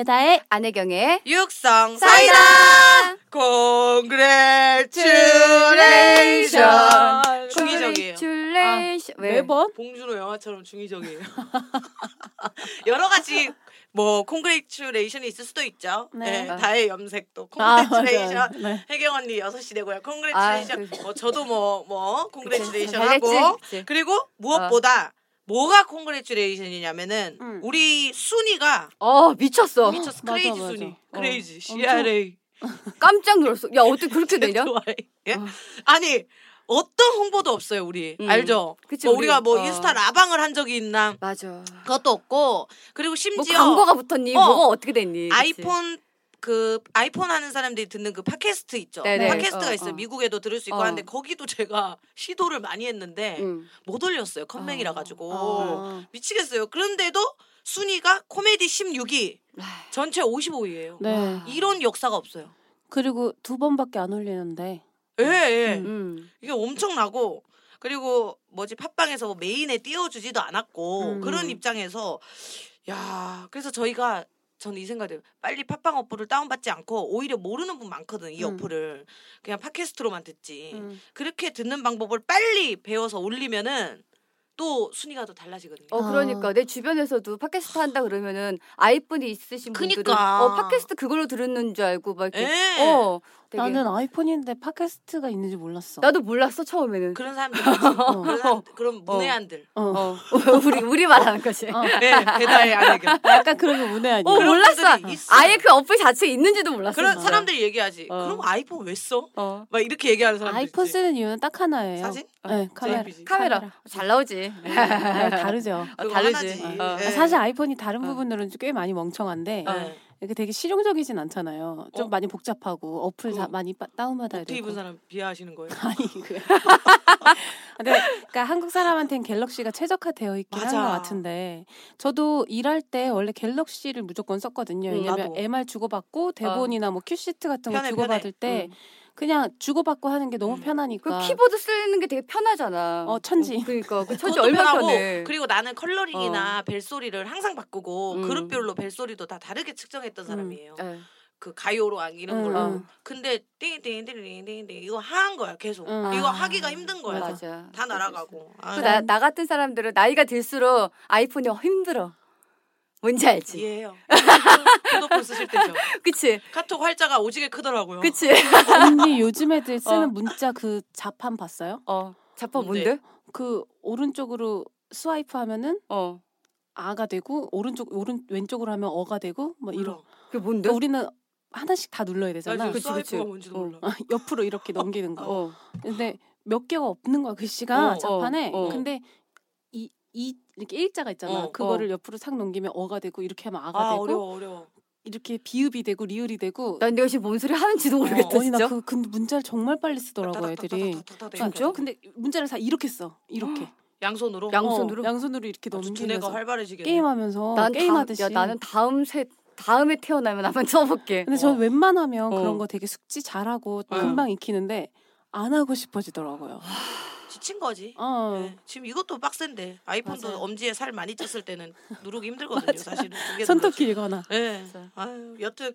배다해 안혜경의 육성 사이다. congratulation 중의적이에요. tulation 왜? 매번 봉준호 영화처럼 중의적이에요. 여러 가지 뭐 congratulation이 있을 수도 있죠. 네. 네. 다해 염색도 아, congratulation. 맞아요. 네. 혜경 언니 6시 되고요. congratulation. 아, 뭐 저도 뭐뭐 congratulation 잘했지? 하고 그치. 그리고 무엇보다 뭐가 congratulation이냐면은 음. 우리 순위가 어 미쳤어. 미쳤어. 맞아, crazy 맞아. 순위. 어. crazy. CRA. 깜짝 놀랐어. 야 어떻게 그렇게 되냐? 예? 어. 아니 어떤 홍보도 없어요 우리 음. 알죠? 그치, 뭐 우리, 우리가 뭐 어. 인스타 라방을 한 적이 있나 맞아. 그것도 없고 그리고 뭐 심지어 광고가 붙었니? 어. 뭐가 어떻게 됐니? 그치? 아이폰 그 아이폰 하는 사람들이 듣는 그 팟캐스트 있죠. 네네. 팟캐스트가 어, 있어요. 어. 미국에도 들을 수 있고 어. 하는데 거기도 제가 시도를 많이 했는데 응. 못 올렸어요. 컴맹이라 가지고 어. 미치겠어요. 그런데도 순위가 코미디 16위, 아, 전체 55위예요. 네. 이런 역사가 없어요. 그리고 두 번밖에 안 올리는데 예, 예. 음. 음. 이게 엄청나고 그리고 뭐지 팟빵에서 뭐 메인에 띄워주지도 않았고 음. 그런 입장에서 야 그래서 저희가 저는 이 생각이에요. 빨리 팟빵 어플을 다운받지 않고 오히려 모르는 분 많거든 이 음. 어플을 그냥 팟캐스트로만 듣지 음. 그렇게 듣는 방법을 빨리 배워서 올리면은 또 순위가 더 달라지거든요. 어 그러니까 내 주변에서도 팟캐스트 한다 그러면은 아이폰이 있으신 분들은 그니까. 어 팟캐스트 그걸로 들었는 줄 알고 막 이렇게 예. 어 되게 나는 아이폰인데 팟캐스트가 있는지 몰랐어. 나도 몰랐어 처음에는. 그런 사람들. 어. 그런 사람, 그런 문외한들. 어. 어 우리 우리 말하는 거지. 어. 네, 배다의 아내견. 약간 그런 거 문외 어 아니야? 몰랐어. 아예 그 어플 자체 있는지도 몰랐어. 그런. 사람들이 얘기하지. 어. 그럼 아이폰 왜 써? 어막 이렇게 얘기하는 사람들 아이폰 있지. 쓰는 이유는 딱 하나예요. 사진? 네, 카메라. JPG. 카메라 잘 나오지. 네, 다르죠. 어, 그거 다르지. 어. 사실 아이폰이 다른 어. 부분으로는 꽤 많이 멍청한데 네. 이게 되게 실용적이진 않잖아요. 좀 어? 많이 복잡하고 어플 다그 많이 빠- 다운받아야 되고. 입은 사람 비하하시는 거예요? 아니 그. 근데 그러니까 한국 사람한테는 갤럭시가 최적화되어 있긴 한. 것 같은데 저도 일할 때 원래 갤럭시를 무조건 썼거든요. 음, 왜냐면 나도. MR 주고받고 대본이나 뭐 큐시트 같은 거 편해, 주고받을 때 음. 그냥 주고받고 하는 게 너무 음. 그 편하니까. 키보드 쓰는 게 되게 편하잖아. 어, 천지. 어, 그러니까 그 천지 편하고, 편해. 그리고 나는 컬러링이나 벨소리를 항상 바꾸고 음. 그룹별로 벨소리도 다 다르게 측정했던 음. 사람이에요. 예. 그 가요로 안 이런 음, 걸로. 음. 근데 띵띵띵띵띵띵 이거 하는 거야 계속. 음. 이거 아, 하기가 힘든 거야. 맞아. 다 날아가고. 아, 그 나, 나 같은 사람들은 나이가 들수록 아이폰이 힘들어. 뭔지 알지? 이해해요. 핸드폰 쓰실 때죠. 그치? 카톡 활자가 오지게 크더라고요. 그치? 언니 요즘 애들 쓰는 어. 문자 그 자판 봤어요? 어. 자판 뭔데? 그 오른쪽으로 스와이프 하면은 어. 아가 되고 오른쪽 오른 왼쪽으로 하면 어가 되고 뭐 이런. 몰라. 그게 뭔데? 그러니까 우리는 하나씩 다 눌러야 나 되잖아. 그치, 그치. 스와이프가 뭔지도 어. 몰라. 옆으로 이렇게 넘기는 거. 어. 근데 몇 개가 없는 거야 글씨가 어, 자판에. 어, 어. 근데 이, 이 이렇게 일자가 있잖아. 어, 그거를 옆으로 싹 넘기면 어가 되고 이렇게 하면 아가 아 되고 어려워 어려워. 이렇게 비읍이 되고 리을이 되고. 난 내가 지금 뭔 소리 하는지도 모르겠다 언니 진짜. 나그 근데 문자를 정말 빨리 쓰더라고 애들이. 진짜? 근데 문자를 다 이렇게 써. 이렇게. 양손으로. 양손으로? 어, 양손으로 이렇게 넘기면서 두뇌가 활발해지게. 게임하면서 난 게임하듯이. 다, 야 나는 다음 세 다음에 태어나면 한번 써볼게. 근데 저 어. 웬만하면 어. 그런 거 되게 숙지 잘하고 어. 금방 익히는데 안 하고 싶어지더라고요. 지친 거지. 어. 네. 지금 이것도 빡센데 아이폰도 맞아요. 엄지에 살 많이 쪘을 때는 누르기 힘들거든요. 사실은. 손톱. 길거나. 네. 맞아. 아유, 여튼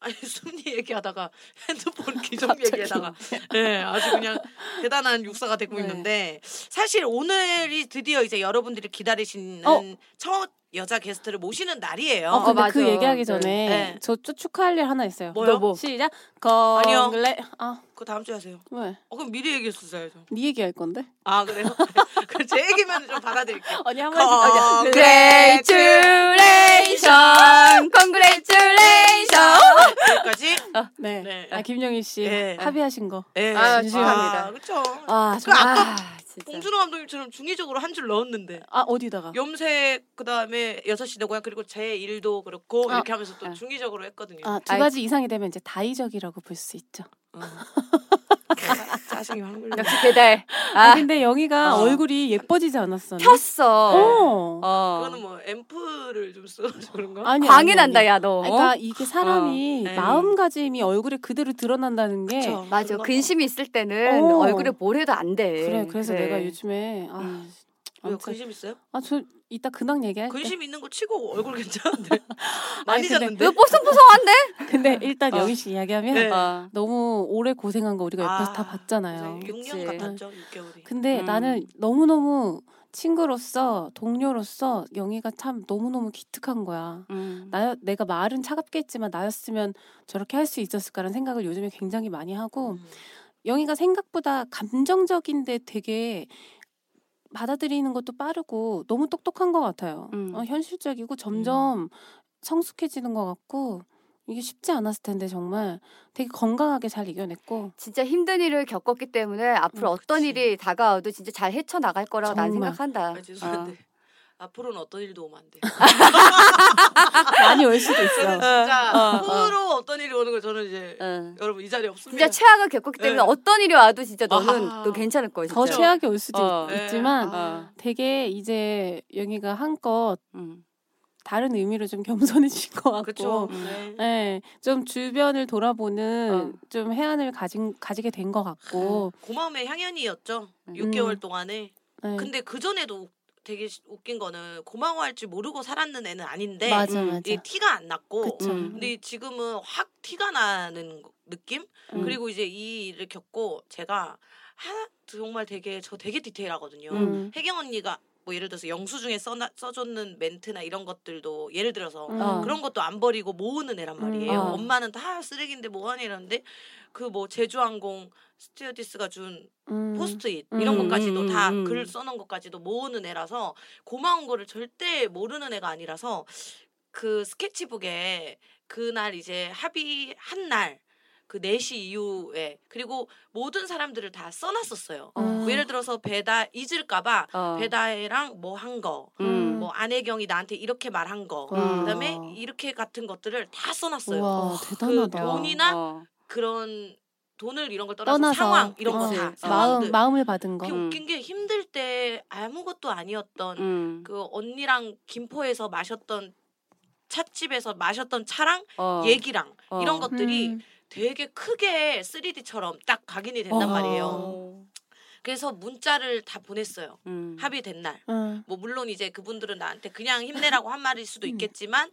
아니 승리 얘기하다가 핸드폰 기종. 얘기하다가 네, 아주 그냥 대단한 육사가 되고 네. 있는데 사실 오늘이 드디어 이제 여러분들이 기다리시는 어. 첫 여자 게스트를 모시는 날이에요. 어, 근데 맞아. 그 얘기하기 네. 전에 네. 저좀 축하할 일 하나 있어요. 뭐요? 너 뭐? 시작. 아니요. 건글레. 아, 그거 다음 주에 하세요. 왜? 어, 그럼 미리 얘기했었어야죠. 네 얘기할 건데? 아 그래요? 그럼 제 얘기면 좀 받아들일게요. 언니 한 건- Congratulation, congratulation. 여기까지. 네. 네. 아 김영희 씨 네. 합의하신 거. 네. 아, 축하합니다. 그렇죠. 아, 그 정말. 아까 아, 진짜. 봉준호 감독님처럼 중의적으로 한 줄 넣었는데 아, 어디다가? 염색 그다음에 여섯 시대 고향 그리고 제 일도 그렇고 아. 이렇게 하면서 또 아. 중의적으로 했거든요. 아, 두 아이. 가지 이상이 되면 이제 다이적이라고 볼 수 있죠. 어. 짜증이 확 물려. 역시 배달. 아, 아, 근데 영희가 어. 얼굴이 예뻐지지 않았어. 폈어. 어. 어. 그거는 뭐 앰프를 좀 써서 그런가? 아니, 광이 아니, 난다, 아니. 야, 너. 그러니까 이게 사람이 네. 마음가짐이 얼굴에 그대로 드러난다는 게 그쵸. 맞아. 그런가 봐. 근심이 있을 때는 어. 얼굴에 뭘 해도 안 돼. 그래 그래서 그래. 내가 요즘에 아, 음. 왜요? 아무튼 근심 있어요? 아, 저 이따 근황 얘기할 때. 근심 있는 거 치고 얼굴 괜찮은데 많이 아니, 잤는데. 이거 뽀송뽀송한데? 근데 일단 어. 영희 씨 이야기하면 네. 어. 너무 오래 고생한 거 우리가 옆에서 아, 다 봤잖아요. 6년 그치. 같았죠, 6개월이. 근데 음. 나는 너무 너무 친구로서 동료로서 영희가 참 너무너무 기특한 거야. 음. 나 내가 말은 차갑게 했지만 나였으면 저렇게 할 수 있었을까라는 생각을 요즘에 굉장히 많이 하고 음. 영희가 생각보다 감정적인데 되게 받아들이는 것도 빠르고 너무 똑똑한 것 같아요. 음. 어, 현실적이고 점점 성숙해지는 것 같고 이게 쉽지 않았을 텐데 정말 되게 건강하게 잘 이겨냈고 진짜 힘든 일을 겪었기 때문에 앞으로 음, 어떤 그치. 일이 다가와도 진짜 잘 헤쳐나갈 거라고 난. 생각한다. 아, 죄송한데 앞으로는 어떤 일도 오면 안 돼. 많이 올 수도 있어. 진짜 어, 어. 앞으로 어 떤 일이 오는 걸 저는 이제 어. 어. 여러분 이 자리에 없으면 진짜 최악을 겪었기 때문에 네. 어떤 일이 와도 진짜 너는 아하. 또 괜찮을 거야. 더 진짜. 최악이 올 수도 어. 있, 지만 네. 아. 되게 이제 영희가 한껏 음. 다른 의미로 좀 겸손해진 것 같고 그렇죠. 음. 네. 네, 좀 주변을 돌아보는 어. 좀 해안을 가진 가지게 된 것 같고. 고마움의 향연이었죠. 음. 6개월 동안에. 네. 근데 그 전에도 되게 시- 웃긴 거는 고마워할 줄 모르고 살았는 애는 아닌데 맞아 음, 맞아. 이게 티가 안 났고 그쵸. 음. 근데 지금은 확 티가 나는 거- 느낌? 음. 그리고 이제 이 일을 겪고 제가 하 정말 되게 저 되게 디테일하거든요. 음. 혜경 언니가 뭐 예를 들어서 영수증에 써나, 써줬는 멘트나 이런 것들도 예를 들어서 음. 어. 그런 것도 안 버리고 모으는 애란 말이에요. 음. 어. 엄마는 다 쓰레기인데 뭐하니 이러는데 그 뭐 제주항공 스튜어디스가 준 음. 포스트잇 음. 이런 것까지도 음, 다 음. 글 써놓은 것까지도 모으는 애라서 고마운 거를 절대 모르는 애가 아니라서 그 스케치북에 그날 이제 합의한 날 그 4시 이후에 그리고 모든 사람들을 다 써놨었어요. 어. 뭐 예를 들어서 배다 잊을까봐 어. 배다혜랑 뭐 한 거, 음. 뭐 안혜경이 나한테 이렇게 말한 거, 와. 그다음에 이렇게 같은 것들을 다 써놨어요. 와그 대단하다. 돈이나 어. 그런 돈을 이런 걸 떠나서, 떠나서 상황 이런 어, 거다 어. 마음 마음을 받은 거. 그게 음. 웃긴 게 힘들 때 아무것도 아니었던 음. 그 언니랑 김포에서 마셨던 찻집에서 마셨던 차랑 어. 얘기랑 어. 이런 것들이 음. 되게 크게 3D처럼 딱 각인이 된단 어. 말이에요. 어. 그래서 문자를 다 보냈어요. 음. 합의된 날. 응. 뭐 물론 이제 그분들은 나한테 그냥 힘내라고 한 말일 수도 음. 있겠지만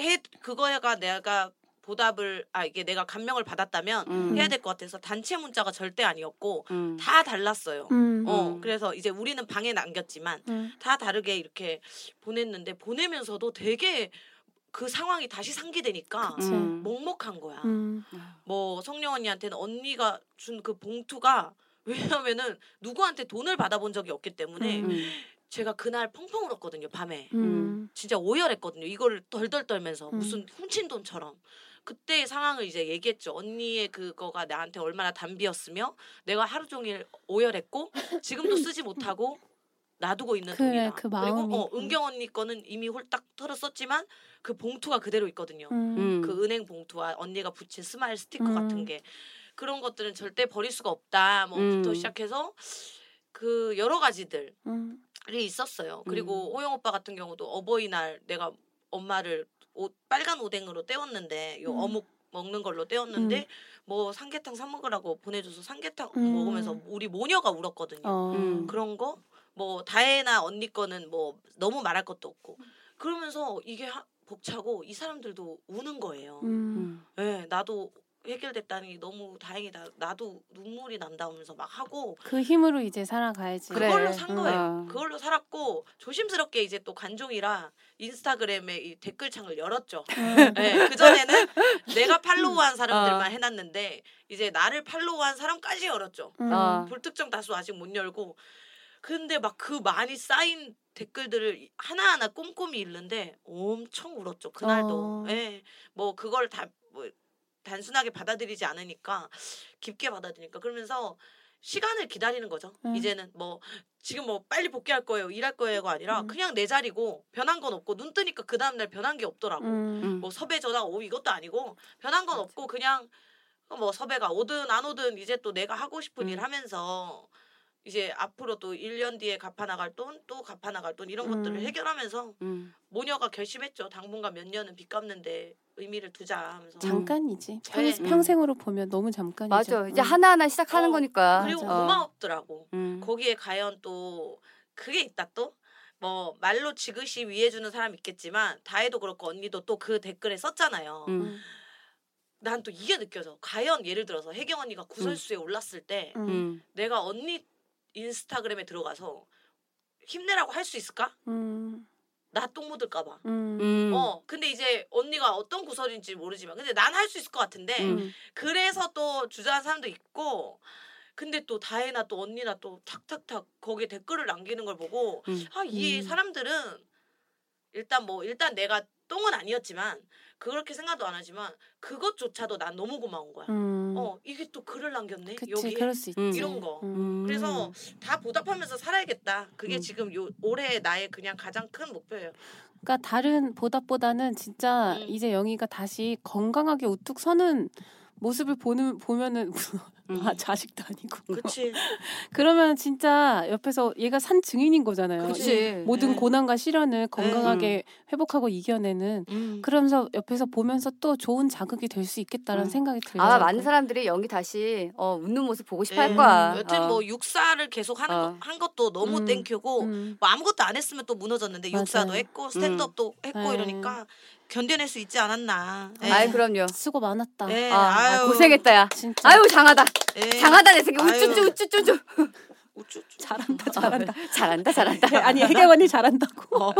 해 그거가 내가 보답을 아 이게 내가 감명을 받았다면 음. 해야 될 것 같아서 단체 문자가 절대 아니었고 음. 다 달랐어요. 음. 어 음. 그래서 이제 우리는 방에 남겼지만 음. 다 다르게 이렇게 보냈는데 보내면서도 되게 그 상황이 다시 상기되니까 그치. 음. 먹먹한 거야. 음. 뭐 성령 언니한테는 언니가 준 그 봉투가 왜냐면은 누구한테 돈을 받아본 적이 없기 때문에 음. 음. 제가 그날 펑펑 울었거든요 밤에 음. 진짜 오열했거든요 이거를 덜덜 떨면서 음. 무슨 훔친 돈처럼 그때 상황을 이제 얘기했죠 언니의 그거가 나한테 얼마나 단비였으며 내가 하루 종일 오열했고 지금도 쓰지 못하고 놔두고 있는 그래, 돈이다 그 그리고. 어, 은경 언니 거는 이미 홀딱 털었었지만 그 봉투가 그대로 있거든요 음. 음. 그 은행 봉투와 언니가 붙인 스마일 스티커 음. 같은 게 그런 것들은 절대 버릴 수가 없다 뭐부터 음. 시작해서 그 여러 가지들이 음. 있었어요. 그리고 음. 호영 오빠 같은 경우도 어버이날 내가 엄마를 옷, 빨간 오뎅으로 때웠는데 요 음. 어묵 먹는 걸로 때웠는데 뭐 삼계탕 사 먹으라고 보내줘서 삼계탕 음. 먹으면서 우리 모녀가 울었거든요. 어. 음. 그런 거 뭐 다혜나 언니 거는 뭐 너무 말할 것도 없고 그러면서 이게 하- 벅차고 이 사람들도 우는 거예요. 음. 음. 예, 나도 해결됐다니 너무 다행이다. 나도 눈물이 난다면서 막 하고 그 힘으로 이제 살아가야지. 그래. 그걸로 산 음. 거예요. 어. 그걸로 살았고 조심스럽게 이제 또 관종이라 인스타그램에 이 댓글창을 열었죠. 음. 예, 그 전에는 내가 팔로우한 사람들만 해놨는데 이제 나를 팔로우한 사람까지 열었죠. 음. 어. 불특정 다수 아직 못 열고 근데 막 그 많이 쌓인 댓글들을 하나하나 꼼꼼히 읽는데 엄청 울었죠 그날도 어. 예. 뭐 그걸 다 뭐 단순하게 받아들이지 않으니까 깊게 받아들이니까 그러면서 시간을 기다리는 거죠 음. 이제는 뭐 지금 뭐 빨리 복귀할 거예요 일할 거예요가 아니라 음. 그냥 내 자리고 변한 건 없고 눈 뜨니까 그 다음 날 변한 게 없더라고 음. 음. 뭐 섭외 전화 오 이것도 아니고 변한 건 없고 그냥 뭐 섭외가 오든 안 오든 이제 또 내가 하고 싶은 일 음. 하면서 이제 앞으로 또 1년 뒤에 갚아 나갈 돈, 또 갚아 나갈 돈 이런 것들을 음. 해결하면서 음. 모녀가 결심했죠. 당분간 몇 년은 빚 갚는데 의미를 두자 하면서. 잠깐이지. 평, 네. 평 생으로 보면 너무 잠깐이죠. 맞아. 이제 음. 하나하나 시작하는 어, 거니까. 그리고 맞아. 고마웠더라고. 음. 거기에 과연 또 그게 있다 또 뭐 말로 지그시 위해주는 사람 있겠지만 다혜도 그렇고 언니도 또 그 댓글에 썼잖아요. 음. 난또 이게 느껴져. 과연 예를 들어서 혜경 언니가 구설수에 올랐을 때 음. 음. 내가 언니 인스타그램에 들어가서 힘내라고 할 수 있을까? 음. 나똥 묻을까봐. 음. 음. 어, 근데 이제 언니가 어떤 구설인지 모르지만, 근데 난 할 수 있을 것 같은데, 음. 그래서 또 주저한 사람도 있고, 근데 또 다혜나 또 언니나 또 탁탁탁 거기에 댓글을 남기는 걸 보고, 음. 아, 이 음. 사람들은 일단 뭐, 일단 내가 똥은 아니었지만, 그렇게 생각도 안 하지만, 그것조차도 난 너무 고마운 거야. 음. 어, 이게 또 글을 남겼네? 그치, 여기에? 그럴 수 있지. 음. 이런 거. 음. 그래서 다 보답하면서 살아야겠다. 그게 음. 지금 요 올해 나의 그냥 가장 큰 목표예요. 그러니까 다른 보답보다는 진짜 음. 이제 영희가 다시 건강하게 우뚝 서는 모습을 보는 보면은 음. 아 자식도 아니고 그치? 그러면 진짜 옆에서 얘가 산 증인인 거잖아요. 그치. 모든 네. 고난과 시련을 건강하게 회복하고 이겨내는 음. 그러면서 옆에서 보면서 또 좋은 자극이 될 수 있겠다는 음. 생각이 들어요. 아마 많은 사람들이 연기 다시 어, 웃는 모습 보고 싶어 할 예. 거야. 여튼 어. 뭐 육사를 계속 하는 어. 거, 한 것도 너무 음. 땡큐고 음. 뭐 아무것도 안 했으면 또 무너졌는데 육사도 맞아요. 했고 스탠드업도 했고 네. 이러니까 견뎌낼 수 있지 않았나. 예. 아이 그럼요. 수고 많았다. 예, 아, 아, 아유. 고생했다 야. 진짜 아유 장하다. 예. 장하다 내 새끼. 우쭈쭈 우쭈쭈쭈. 우쭈쭈. 잘한다 잘한다. 잘한다 잘한다. 아니 혜경 언니 잘한다고. 어, 어.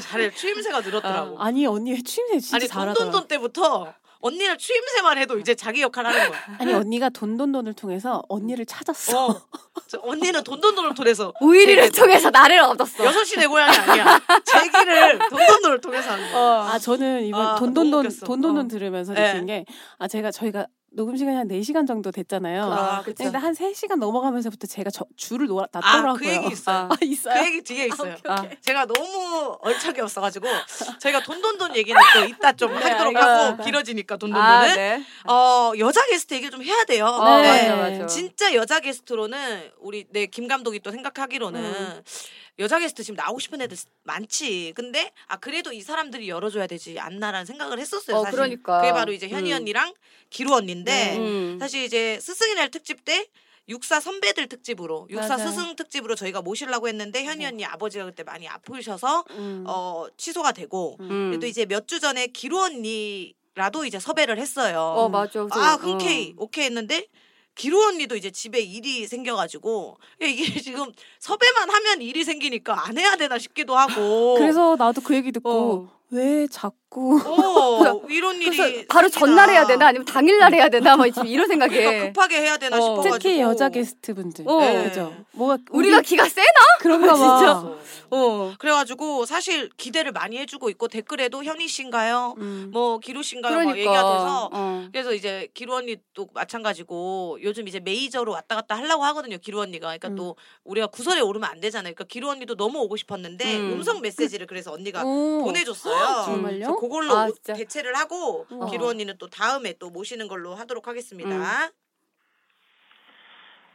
잘해. 추임새가 늘었더라고. 아 니 언니 추임새 진짜 아니 잘하더라. 돈돈돈 때부터 언니는 추임새만 해도 이제 자기 역할 하는 거야. 아니 언니가 돈돈돈을 통해서 언니를 찾았어. 어. 저 언니는 돈돈돈을 통해서 우일이를 통해서 나를 얻었어. 여섯 시내 고향이 아니야. 제 길을 돈돈돈을 통해서 하는 거야. 아 저는 이번 아, 돈돈돈. 돈돈돈 어. 들으면서 네. 느낀 게 아 제가 저희가 녹음 시간이 한 4시간 정도 됐잖아요. 아, 그쵸. 근데 한 3시간 넘어가면서부터 제가 저, 줄을 놓아, 아, 놨더라고요. 그 얘기 있어요. 아, 있어요? 그 얘기 뒤에 있어요. 오케이, 오케이. 제가 너무 얼척이 없어가지고 저희가 돈돈돈 얘기는 또 이따 좀 네, 하도록. 하고 길어지니까 돈돈돈은 아 네. 어 여자 게스트 얘기를 좀 해야 돼요. 어, 네. 맞아 맞아. 진짜 여자 게스트로는 우리 내 김 감독이 또 생각하기로는 음. 여자 게스트 지금 나오고 싶은 애들 많지. 근데 아 그래도 이 사람들이 열어줘야 되지 않나라는 생각을 했었어요. 어, 사실. 그러니까. 그게 바로 이제 현희 음. 언니랑 기루 언니인데 음. 사실 이제 스승의 날 특집 때 육사 선배들 특집으로 육사 맞아요. 스승 특집으로 저희가 모시려고 했는데 현희 언니 아버지가 그때 많이 아프셔서 음. 어 취소가 되고 음. 그래도 이제 몇 주 전에 기루 언니 라도 이제 섭외를 했어요. 어 맞아. 아 어. 흔쾌히 오케이 했는데 기루 언니도 이제 집에 일이 생겨가지고 이게 지금 섭외만 하면 일이 생기니까 안 해야 되나 싶기도 하고 그래서 나도 그 얘기 듣고 어. 왜 자꾸 어, 이런 일이 바로 생기나. 전날 해야 되나 아니면 당일날 해야 되나 뭐 지금 이런 생각에 그러니까 급하게 해야 되나 어. 싶어가지고 특히 여자 게스트 분들 어. 네. 그죠? 뭐가 우리가 우리 기가 세나? 그런가 봐. 진짜? 어. 그래가지고 사실 기대를 많이 해주고 있고 댓글에도 현희 씨인가요? 음. 뭐 기루 씨인가요? 그러니까. 막 얘기가 돼서 어. 그래서 이제 기루 언니도 마찬가지고 요즘 이제 메이저로 왔다 갔다 하려고 하거든요. 기루 언니가. 그러니까 음. 또 우리가 구설에 오르면 안 되잖아요. 그러니까 기루 언니도 너무 오고 싶었는데 음. 음. 성 메시지를 그래서 언니가 오. 보내줬어요. 정말요? 그걸로 아, 오- 진짜. 대체를 하고 우와. 기루 언니는 또 다음에 또 모시는 걸로 하도록 하겠습니다.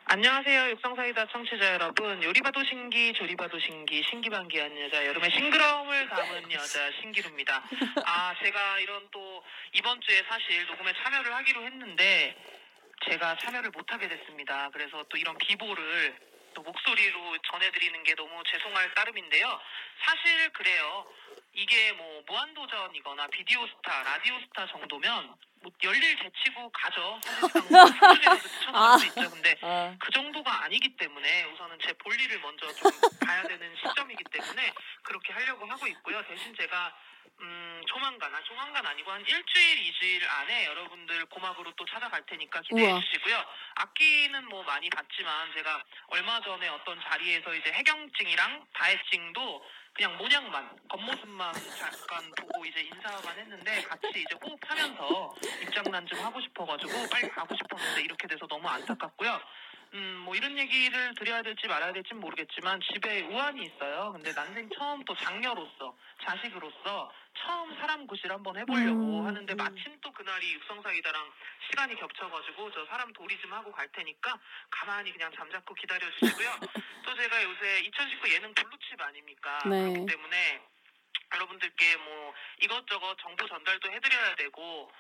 안녕하세요. 육성사이다 청취자 여러분. 요리봐도 신기, 조리봐도 신기, 신기반기한 여자, 여름의 싱그러움을 담은 여자 신기루입니다. 아, 제가 이런 또 이번 주에 사실 녹음에 참여를 하기로 했는데 제가 참여를 못하게 됐습니다. 그래서 또 이런 비보를 또 목소리로 전해드리는 게 너무 죄송할 따름인데요. 사실 그래요. 이게 뭐 무한도전이거나 비디오 스타, 라디오 스타 정도면 뭐 열일 제치고 가죠. 사실상 수준에서 뛰쳐나갈 수 있죠. 근데 아. 그 정도가 아니기 때문에 우선은 제 볼일을 먼저 좀 봐야 되는 시점이기 때문에 그렇게 하려고 하고 있고요. 대신 제가 음, 조만간, 아, 조만간 아니고 한 일주일, 이주일 안에 여러분들 고막으로 또 찾아갈 테니까 기대해 우와. 주시고요. 악기는 뭐 많이 봤지만 제가 얼마 전에 어떤 자리에서 이제 해경증이랑 다해증도 그냥 모양만, 겉모습만 잠깐 보고 이제 인사만 했는데 같이 이제 호흡하면서 입장난 좀 하고 싶어가지고 빨리 가고 싶었는데 이렇게 돼서 너무 안타깝고요. 음, 뭐 이런 얘기를 드려야 될지 말아야 될지 모르겠지만 집에 우환이 있어요. 근데 난생 처음 또 장녀로서 자식으로서 처음 사람 구실 한번 해보려고 음, 하는데 음. 마침 또 그날이 육성사이다랑 시간이 겹쳐가지고 저 사람 도리 좀 하고 갈 테니까 가만히 그냥 잠자코 기다려주시고요. 또 제가 요새 2019 예능 블루칩 아닙니까? 네. 그렇기 때문에 여러분들께 뭐 이것저것 정보 전달도 해드려야 되고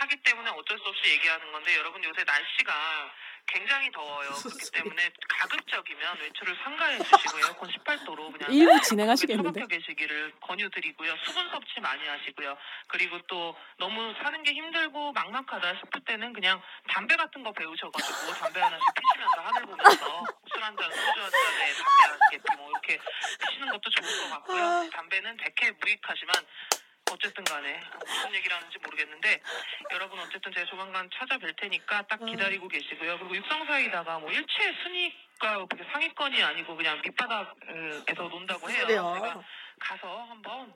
하기 때문에 어쩔 수 없이 얘기하는 건데 여러분 요새 날씨가 굉장히 더워요. 그렇기 때문에 가급적이면 외출을 삼가해 주시고 에어컨 18도로 그냥 일부 진행하시겠는데? 처박혀 계시기를 권유드리고요. 수분 섭취 많이 하시고요. 그리고 또 너무 사는 게 힘들고 막막하다 싶을 때는 그냥 담배 같은 거 배우셔가지고 담배 하나씩 피시면서 하늘 보면서 술 한 잔, 소주 한 잔에 담배 한 개, 뭐 이렇게 피시는 것도 좋을 것 같고요. 담배는 백해 무익하지만 어쨌든 간에 무슨 얘기를 하는지 모르겠는데 여러분 어쨌든 제가 조만간 찾아뵐 테니까 딱 기다리고 계시고요. 그리고 육성사이다가 뭐 일체 순위가 그게 상위권이 아니고 그냥 밑바닥에서 논다고 해요. 그래요. 제가 가서 한번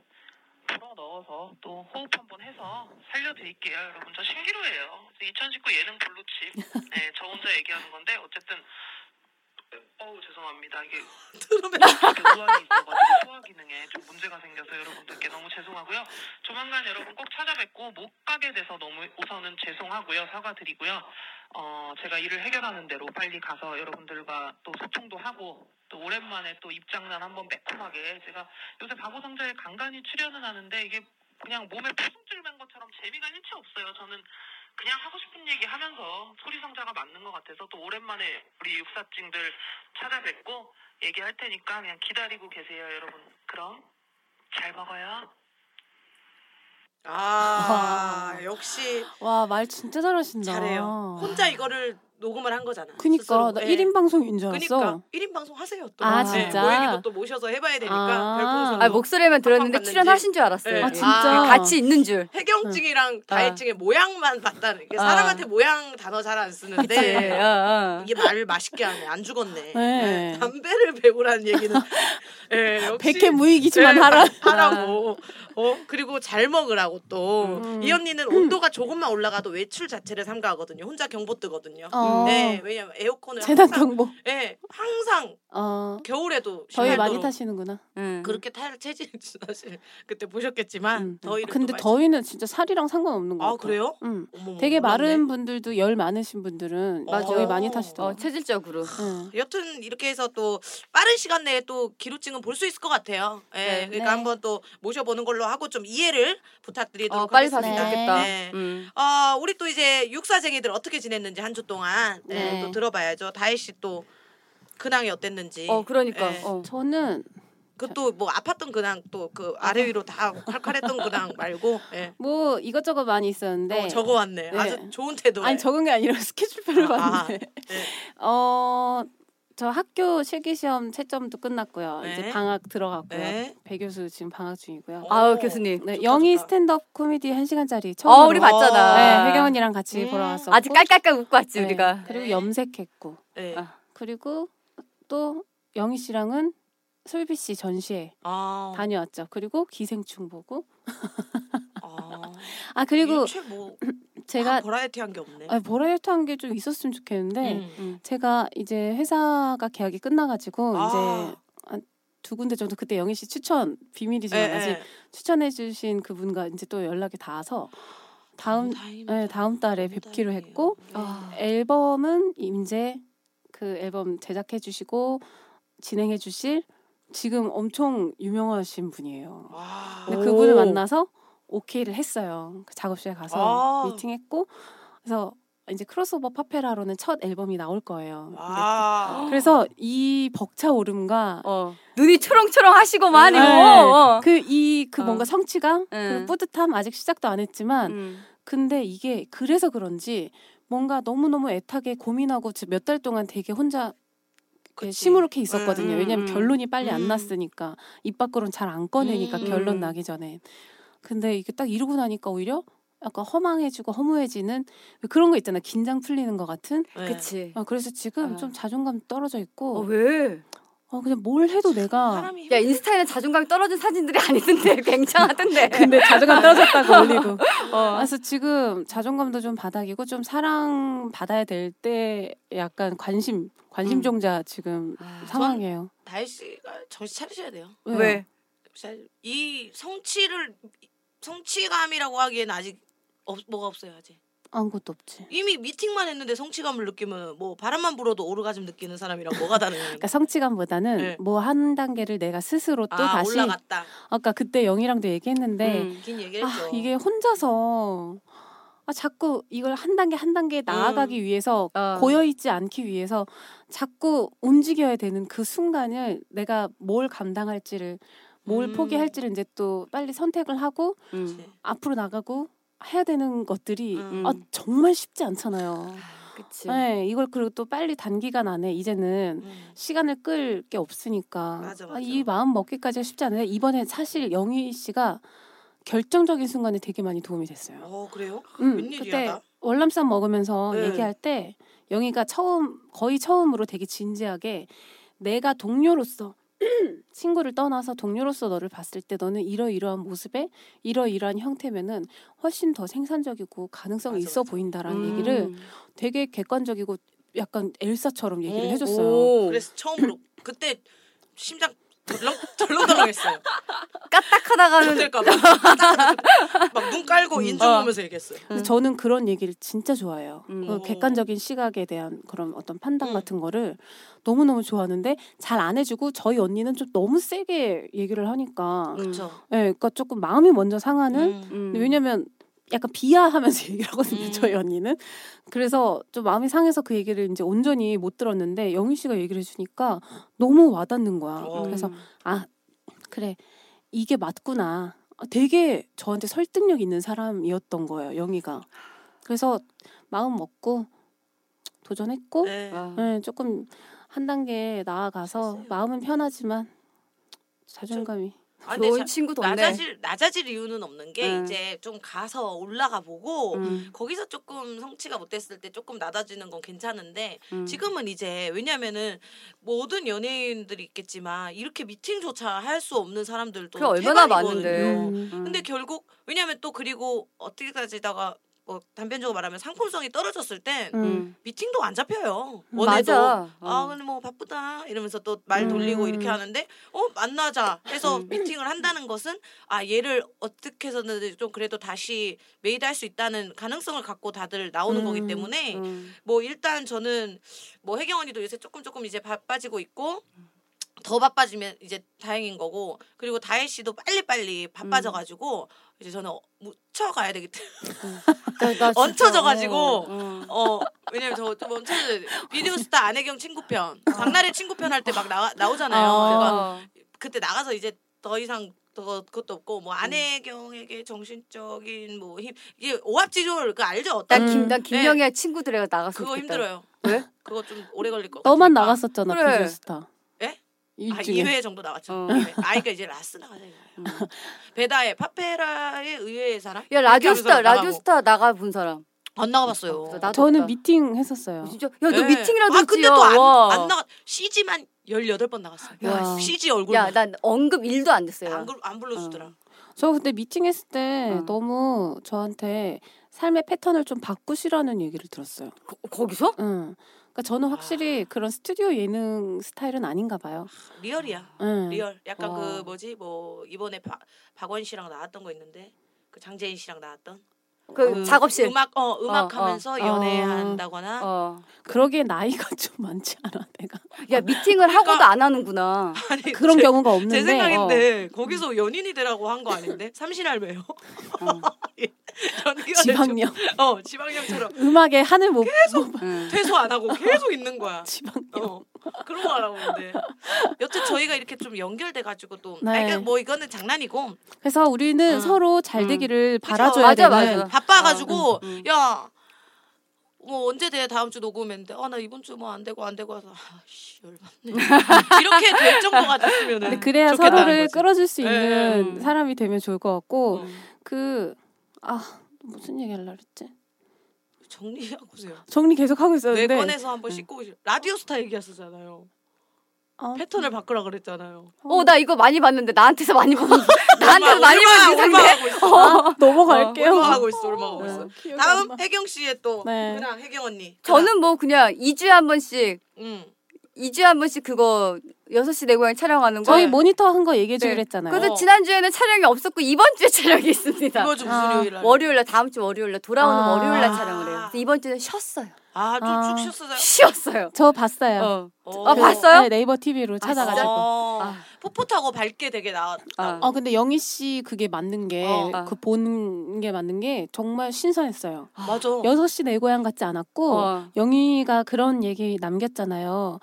불어 넣어서 또 호흡 한번 해서 살려드릴게요. 여러분 저 신기루예요. 2019 예능 블루칩. 네, 저 혼자 얘기하는 건데 어쨌든 어우 죄송합니다. 이게 이렇게 우환이 있어가지고 소화 기능에 좀 문제가 생겨서 여러분들께 너무 죄송하고요. 조만간 여러분 꼭 찾아뵙고 못 가게 돼서 너무 우선은 죄송하고요. 사과드리고요. 어, 제가 일을 해결하는 대로 빨리 가서 여러분들과 또 소통도 하고 또 오랜만에 또 입장난 한번 매콤하게 제가 요새 바보상자에 간간히 출연은 하는데 이게 그냥 몸에 푸승줄 맨 것처럼 재미가 일체 없어요. 저는 그냥 하고 싶은 얘기 하면서 소리상자가 맞는 것 같아서 또 오랜만에 우리 육사찡들 찾아뵙고 얘기할 테니까 그냥 기다리고 계세요, 여러분. 그럼 잘 먹어요. 아 역시 와 말 진짜 잘하신다. 잘해요. 혼자 이거를 녹음을 한 거잖아. 그니까 스스로. 나 예. 1인 방송인 줄 알았어. 그니까 1인 방송 하세요 또. 아, 네, 진짜? 모임이도 또 모셔서 해봐야 되니까 아. 아 목소리만 들었는데. 출연하신 줄 알았어요. 네. 아 예. 진짜. 같이 있는 줄. 해경증이랑 다해증의 모양만 봤다는 이게 아. 사람한테 모양 단어 잘 안 쓰는데 네. 어, 어. 이게 말을 맛있게 하네 안 죽었네 네. 예, 담배를 배우라는 얘기는 예, 역시 백해 무익이지만 예, 하라. 하라고 어 그리고 잘 먹으라고 또이 음. 언니는 온도가 조금만 올라가도 외출 자체를 삼가하거든요 혼자 경보 뜨거든요 어. 네 왜냐면 에어컨을 재난 항상 경보. 예 항상 어. 겨울에도 더위 많이 타시는구나. 응. 그렇게 탈 체질 사실 그때 보셨겠지만 음. 더위를 근데 또 많이 더위는 진짜 살이랑 상관없는 거아 같아. 그래요? 응. 어머, 되게. 마른 분들도 열 많으신 분들은 맞아. 더위 많이 어, 타시더라고. 체질적으로. 응. 여튼 이렇게 해서 또 빠른 시간 내에 또 기루증은 볼 수 있을 것 같아요. 예, 네. 그러니까 네. 한번 또 모셔보는 걸로 하고 좀 이해를 부탁드리도록 어, 빨리 하겠습니다. 좋겠다. 네. 음. 어, 우리 또 이제 육사쟁이들 어떻게 지냈는지 한 주 동안 네, 네. 또 들어봐야죠. 다혜 씨또 근황이 어땠는지. 어 그러니까. 네. 어. 저는 그또 뭐 아팠던 근황 또 그 아래 위로 다 칼칼했던 근황 말고 예. 뭐 이것저것 많이 있었는데 어, 적어왔네. 네. 아주 좋은 태도. 아니 적은 게 아니라 스케줄표를 아, 봤는데 네. 어. 저 학교 실기시험 채점도 끝났고요. 네. 이제 방학 들어갔고요. 네. 배 교수 지금 방학 중이고요. 어, 아우, 교수님. 네, 좋다, 영희 좋다. 스탠드업 코미디 1시간짜리 처음으로 어 우리 봤잖아. 네, 혜경 언니랑 같이 음. 보러 왔었고 아직 깔깔깔 웃고 왔지 네, 우리가. 그리고 네. 염색했고 네. 아. 그리고 또 영희 씨랑은 솔비 씨 전시회 아, 다녀왔죠. 그리고 기생충 보고 아, 아 그리고 뭐 제가 다 버라이어티한 게 없네. 아, 버라이어티한 게 좀 있었으면 좋겠는데 음. 음. 제가 이제 회사가 계약이 끝나가지고 아. 이제 한두 군데 정도 그때 영희 씨 추천 비밀이지만 예, 아직 예. 추천해 주신 그분과 이제 또 연락이 닿아서 다음. 네, 다음 달에 뵙기로 다행이에요. 했고 아. 앨범은 이제 그 앨범 제작해 주시고 진행해 주실 지금 엄청 유명하신 분이에요. 와. 근데 오. 그분을 만나서 오케이를 했어요. 그 작업실에 가서 아. 미팅했고 그래서 이제 크로스오버 파페라로는 첫 앨범이 나올 거예요. 아. 네. 그래서 이 벅차 오름과 어. 눈이 초롱초롱 하시고만 네. 이거. 어. 그이그 어. 뭔가 성취감, 음. 그 뿌듯함 아직 시작도 안 했지만 음. 근데 이게 그래서 그런지 뭔가 너무 너무 애타게 고민하고 몇 달 동안 되게 혼자. 시무룩해 있었거든요. 음, 왜냐면 음. 결론이 빨리 음. 안 났으니까 입 밖으로는 잘 안 꺼내니까 음. 결론 나기 전에. 근데 이게 딱 이러고 나니까 오히려 약간 허망해지고 허무해지는 왜 그런 거 있잖아. 긴장 풀리는 것 같은. 네. 그치. 어, 그래서 지금 아. 좀 자존감 떨어져 어 있고 왜? 어, 그냥 뭘 해도 내가 사람이 야 인스타에는 자존감이 떨어진 사진들이 아니던데 굉장하던데. 근데 자존감 떨어졌다고 올리고. 어. 그래서 지금 자존감도 좀 바닥이고 좀 사랑 받아야 될 때 약간 관심 관심 음. 종자 지금 아, 상황이에요. 다혜 씨가 정신 차리셔야 돼요. 왜요? 왜? 잘- 이 성취를 성취감이라고 하기에는 아직 없, 뭐가 없어요 아직. 아무것도 없지. 이미 미팅만 했는데 성취감을 느끼면 뭐 바람만 불어도 오르가즘 느끼는 사람이랑 뭐가 다르냐. 그러니까 성취감보다는 네. 뭐한 단계를 내가 스스로 또 아 다시 올라갔다. 아까 그때 영희랑도 얘기했는데 음. 아 이게 혼자서 아 자꾸 이걸 한 단계 한 단계 나아가기 위해서 어. 고여 있지 않기 위해서 자꾸 움직여야 되는 그 순간을 내가 뭘 감당할지를 뭘 음. 포기할지를 이제 또 빨리 선택을 하고 음. 앞으로 나가고 해야 되는 것들이 음. 아, 정말 쉽지 않잖아요. 그치. 네, 이걸 그리고 또 빨리 단기간 안에 이제는 음. 시간을 끌 게 없으니까 맞아, 아, 맞아. 이 마음 먹기까지가 쉽지 않은데 이번에 사실 영희 씨가 결정적인 순간에 되게 많이 도움이 됐어요. 어 그래요? 음, 웬일이야, 그때 나? 월남쌈 먹으면서 네. 얘기할 때 영희가 처음 거의 처음으로 되게 진지하게 내가 동료로서 친구를 떠나서 동료로서 너를 봤을 때 너는 이러이러한 모습에 이러이러한 형태면은 훨씬 더 생산적이고 가능성이 맞아, 있어 맞아. 보인다라는 음. 얘기를 되게 객관적이고 약간 엘사처럼 얘기를 오, 해줬어요. 오. 그래서 처음으로 그때 심장 덜렁 덜렁덜렁했어요. 까딱하다가는 어떨까봐 막눈 깔고 인중 어. 보면서 얘기했어요. 근데 저는 그런 얘기를 진짜 좋아해요. 음. 어, 객관적인 시각에 대한 그런 어떤 판단 음. 같은 거를 너무 너무 좋아하는데 잘 안 해주고 저희 언니는 좀 너무 세게 얘기를 하니까, 예, 그렇죠. 그러니까 조금 마음이 먼저 상하는. 음. 음. 왜냐면 약간 비하하면서 얘기를 하거든요. 음. 저희 언니는. 그래서 좀 마음이 상해서 그 얘기를 이제 온전히 못 들었는데 영희 씨가 얘기를 해주니까 너무 와닿는 거야. 어. 그래서 아 그래 이게 맞구나. 아, 되게 저한테 설득력 있는 사람이었던 거예요. 영희가. 그래서 마음 먹고 도전했고 네. 아. 네, 조금 한 단계 나아가서. 마음은 편하지만 자존감이 좋은 자- 친구 덥네. 낮아질 낮아질 이유는 없는 게 음. 이제 좀 가서 올라가 보고 음. 거기서 조금 성취가 못 됐을 때 조금 낮아지는 건 괜찮은데 음. 지금은 이제 왜냐면은 모든 연예인들이 있겠지만 이렇게 미팅조차 할 수 없는 사람들도 얼마나. 많은데. 음. 음. 근데 결국 왜냐면 또 그리고 어떻게 따지다가 뭐 단편적으로 말하면 상품성이 떨어졌을 땐 음. 음. 미팅도 안 잡혀요. 음, 원해도 맞아. 아 어. 근데 뭐 바쁘다 이러면서 또 말 돌리고 음. 이렇게 하는데 어 만나자 해서 음. 미팅을 한다는 것은 아 얘를 어떻게 해서는 좀 그래도 다시 메이드할 수 있다는 가능성을 갖고 다들 나오는 거기 음. 때문에 음. 뭐 일단 저는 뭐 혜경 언니도 요새 조금 조금 이제 바빠지고 있고 더 바빠지면 이제 다행인 거고 그리고 다혜 씨도 빨리 빨리 바빠져가지고 이제 저는 어, 묻혀 가야 되기 때문에 나, 나 진짜, 얹혀져가지고 어, 어. 어 왜냐면 저좀 멈춰 비디오 스타 안혜경 친구편 장나래 친구편 할 때 막 나와 나오잖아요. 어. 제가 어. 그때 나가서 이제 더 이상 더 그것도 없고 뭐 안혜경에게 정신적인 뭐 힘 이게 오합지졸 그 알죠? 난, 음. 김, 난 김영애 친구들이랑 나갔을 그거 힘들어요. 왜? 그거 좀 오래 걸릴 거. 너만 같으니까. 나갔었잖아 그래. 비즈스타. 예? 일 아, 중에. 2회 정도 나갔죠. 어. 이 회. 아, 그러니까 이제 라스 나가자. 음. 베다의 파페라의 의외의 사람? 야 라디오스타. 라디오스타 나가 본 사람. 안 나가봤어요. 나도 저는 없다. 미팅 했었어요. 진짜 야너 네. 미팅이라도 아, 했지 근데 또안 와. 안 나가 CG만 18번 나갔어요. 야. CG 얼굴 야, 난 언급 일도 안 됐어요. 안, 불- 안 불러주더라. 저 그때 미팅했을 때 어. 너무 저한테 삶의 패턴을 좀 바꾸시라는 얘기를 들었어요. 거, 거기서? 응. 그러니까 저는 확실히 그런 스튜디오 예능 스타일은 아닌가 봐요. 리얼이야. 응. 리얼. 약간 와. 그 뭐지 뭐 이번에 박 박원 씨랑 나왔던 거 있는데 그 장재인 씨랑 나왔던 그 그 작업실. 음악 어 음악 어, 어. 하면서 어. 연애한다거나 어. 그러기에 나이가 좀 많지 않아 내가 야 미팅을 하고도 안 하는구나. 아니 그런 제, 경우가 없는데 제 생각인데 거기서 연인이 되라고 한 거 아닌데 삼신할매요. 어. 전기가 지방령 어 지방령처럼 음악에 하늘 못 응. 퇴소 안 하고 계속 있는 거야. 지방령 어 그런 거 하는데 여튼 저희가 이렇게 좀 연결돼 가지고 또 네. 아니, 그러니까 뭐 이거는 장난이고 그래서 우리는 응. 서로 잘 응. 되기를 그쵸. 바라줘야 맞아, 되는 맞아. 바빠 가지고 응. 야. 뭐 언제 돼 다음 주 녹음했는데 아 나 이번 주 뭐 안 되고 안 되고 해서 아씨 열받네 이렇게 될 정도가 됐으면은 근데 그래야 서로를 거지. 끌어줄 수 네. 있는 음. 사람이 되면 좋을 것 같고 음. 그 아 무슨 얘기 하려고 했지? 정리하고 오세요. 정리 계속 하고 내 있었는데. 꺼내서 한번 씻고 오시 라디오 스타 얘기하셨잖아요. 아, 패턴을 바꾸라 그랬잖아요. 어, 나 이거 많이 봤는데 나한테서 많이 보는 나한테서 많이 보는 세상인데. 올라가고 있어? 아, 넘어갈게요. 올라가고 있어 올라가고 어, 있어? 기억이 안 다음 나. 혜경 씨의 또 네. 그냥 혜경 언니. 저는 뭐 그냥 2주에 한 번씩 응 2주에 한 번씩 그거 6시 내 고향 촬영하는 거. 저희 모니터 한 거 얘기해 주기로 네. 했잖아요. 그래서 어. 지난주에는 촬영이 없었고 이번 주에 촬영이 있습니다. 좀 아, 무슨 요일 날? 월요일 날 다음 주 월요일 날 돌아오는 아. 월요일 날 촬영을 해요. 그래서 이번 주는 쉬었어요. 아, 아. 좀쭉 쉬었어요. 쉬었어요. 저 봤어요. 어. 어. 아, 봤어요? 네, 네이버 TV로 찾아가지고. 어. 아. 풋풋하고 밝게 되게 나왔다. 아. 어 근데 영희 씨 그게 맞는 게 어. 그 보는 게 맞는 게 정말 신선했어요. 맞아. 여섯 시내 고향 같지 않았고 어. 영희가 그런 얘기 남겼잖아요.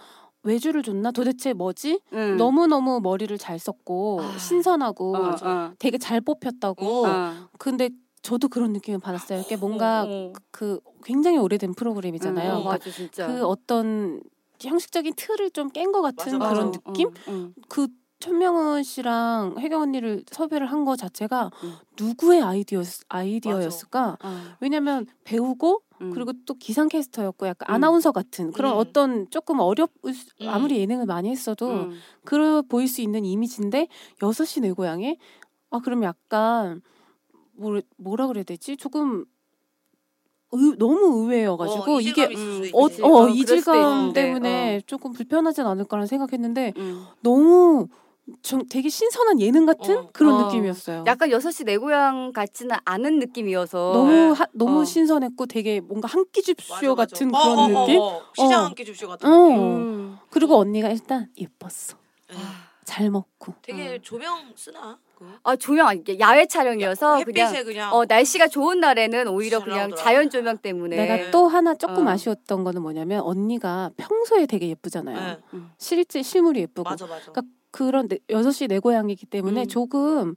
외주를 줬나? 도대체 뭐지? 응. 너무 너무 머리를 잘 썼고 아. 신선하고 어, 어. 되게 잘 뽑혔다고. 어. 근데 저도 그런 느낌을 받았어요. 이게 뭔가 어. 그 굉장히 오래된 프로그램이잖아요. 응, 어, 그러니까 맞아. 그 어떤 형식적인 틀을 좀 깬 것 같은 맞아, 그런 맞아. 느낌? 어, 어. 그 천명은 씨랑 혜경 언니를 섭외를 한 거 자체가 음. 누구의 아이디어 아이디어였을까? 어. 왜냐면 배우고 음. 그리고 또 기상 캐스터였고 약간 음. 아나운서 같은 그런 음. 어떤 조금 어렵 음. 아무리 예능을 많이 했어도 음. 그러 보일 수 있는 이미지인데 여섯 시 내 고향에 아 그럼 약간 뭐 뭐라 그래야 되지 조금 의, 너무 의외여가지고 어, 이게 어. 어, 어, 수도 이질감 때문에 조금 불편하진 않을까라는 생각했는데 음. 너무 좀 되게 신선한 예능 같은 어. 그런 어. 느낌이었어요. 약간 6시 내 고향 같지는 않은 느낌이어서 너무 하, 너무 어. 신선했고 되게 뭔가 한끼 줍쇼 맞아, 맞아. 같은 어, 그런 어, 어, 느낌. 어. 시장 어. 함께 줍쇼 같은 어. 느낌. 음. 그리고 언니가 일단 예뻤어. 예. 잘 먹고. 되게 음. 조명 쓰나? 그거? 아 조명 야외 촬영이어서 그냥 그냥 어 날씨가 좋은 날에는 오히려 잘 그냥 나오더라. 자연 조명 때문에 내가 또 하나 조금 어. 아쉬웠던 거는 뭐냐면 언니가 평소에 되게 예쁘잖아요. 예. 실제 실물이 예쁘고. 맞아 맞아. 그러니까 그런 내- 여섯 시내 고향이기 때문에 음. 조금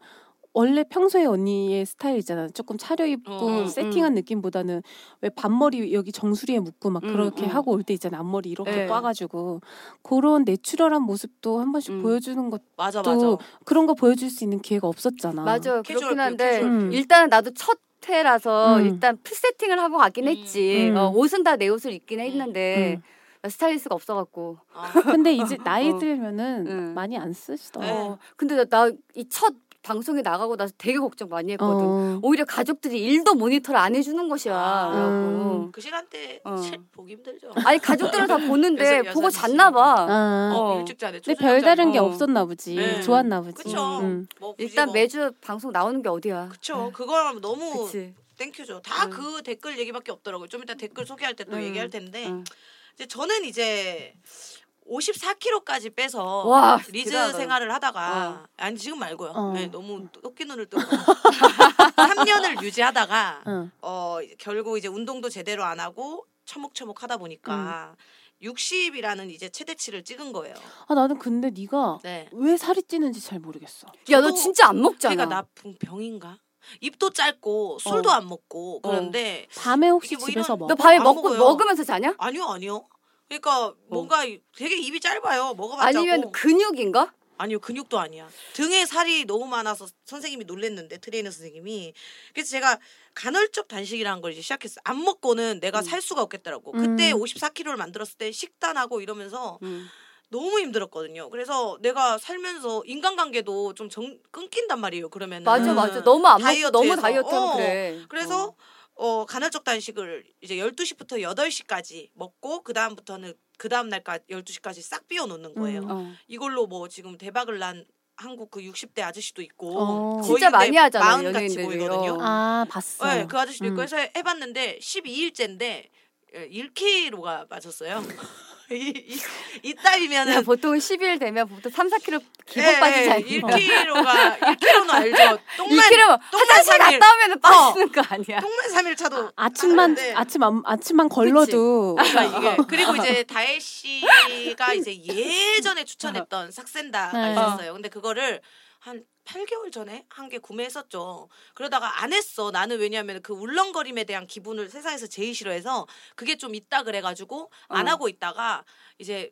원래 평소에 언니의 스타일 있잖아. 조금 차려입고 어, 어, 세팅한 느낌보다는 왜 반머리 여기 정수리에 묶고 막 음, 그렇게 음. 하고 올 때 있잖아. 앞머리 이렇게 네. 꽈가지고 그런 내추럴한 모습도 한 번씩 음. 보여주는 것 맞아 또 맞아. 그런 거 보여줄 수 있는 기회가 없었잖아. 맞아 그렇긴 뷰, 한데 캐주얼 뷰. 일단 나도 첫 회라서 음. 일단 full 세팅을 하고 가긴 음. 했지 음. 어, 옷은 다 내 옷을 입긴 했는데 음. 나 스타일리스트가 없어갖고 아. 근데 이제 나이 어. 들면은 음. 많이 안 쓰시더라. 네. 어, 근데 나 이첫 방송에 나가고 나서 되게 걱정 많이 했거든 어. 오히려 가족들이 일도 모니터를 안 해주는 것이야 아. 음. 그 시간대 어. 실 보기 힘들죠. 아니 가족들은 다 보는데 보고. 잤나 봐 아. 어. 일찍 자네. 근데 별다른 게 어. 없었나 보지. 네. 좋았나 보지. 그쵸. 음. 뭐 일단 뭐- 매주 방송 나오는 게 어디야 그쵸. 그거랑 너무 그치 thank you죠. 다 음. 그 댓글 얘기밖에 없더라고요. 좀 이따 댓글 소개할 때또 음. 얘기할 텐데 응. 이제 저는 이제 54kg까지 빼서 와, 리즈 대단하다. 생활을 하다가 어. 아니 지금 말고요. 어. 네, 너무 토끼 눈을 뜨고 3년을 유지하다가 응. 어 결국 이제 운동도 제대로 안 하고 처먹처먹 하다 보니까 60이라는 이제 최대치를 찍은 거예요. 아 나는 근데 네가 네. 왜 살이 찌는지 잘 모르겠어. 야 너 진짜 안 먹잖아 나쁜 병인가? 입도 짧고 술도 어. 안 먹고 그런데 밤에 혹시 뭐 집에서 이런- 먹어? 너 밤에 안 먹고 먹어요. 먹으면서 자냐? 아니요 아니요. 그러니까 뭔가 되게 입이 짧아요. 먹어봤자고. 아니면 근육인가? 아니요 근육도 아니야. 등에 살이 너무 많아서 선생님이 놀랬는데 트레이너 선생님이 그래서 제가 간헐적 단식이라는 걸 이제 시작했어요. 안 먹고는 내가 음. 살 수가 없겠더라고. 그때 음. 54kg를 만들었을 때 식단하고 이러면서 음. 너무 힘들었거든요. 그래서 내가 살면서 인간관계도 좀 정, 끊긴단 말이에요. 그러면은 맞아 맞아 너무 안 먹고 다이어트해서. 너무 다이어트하면 어. 그래 그래서 어, 간헐적 단식을 이제 12시부터 8시까지 먹고 그 다음부터는 그 다음 날까지 12시까지 싹 비워 놓는 거예요. 음. 어. 이걸로 뭐 지금 대박을 난 한국 그 60대 아저씨도 있고 어. 거의 진짜 많이 하잖아요, 마흔 같이. 보이거든요. 어. 아 봤어. 네, 그 아저씨도 있고 음. 해서 해봤는데 12일째인데 1kg가 빠졌어요. 이, 이따위면은 보통 10일 되면 보통 3, 4kg 기본 예, 빠지지 예, 않나 1kg가 1kg는 알죠. 똥만 2kg 똥만 화장실 3일. 갔다 오면 빠지는 거 아니야? 똥만 3일 차도 아 침만 빠졌는데. 아침 안, 아침만 걸러도. 그러니까 이게 그리고 이제 다혜 씨가 이제 예전에 추천했던 삭센다가 네. 있었어요. 근데 그거를 한 8개월 전에 한 개 구매했었죠. 그러다가 안 했어. 나는 왜냐하면 그 울렁거림에 대한 기분을 세상에서 제일 싫어해서 그게 좀 있다 그래가지고 안 어. 하고 있다가 이제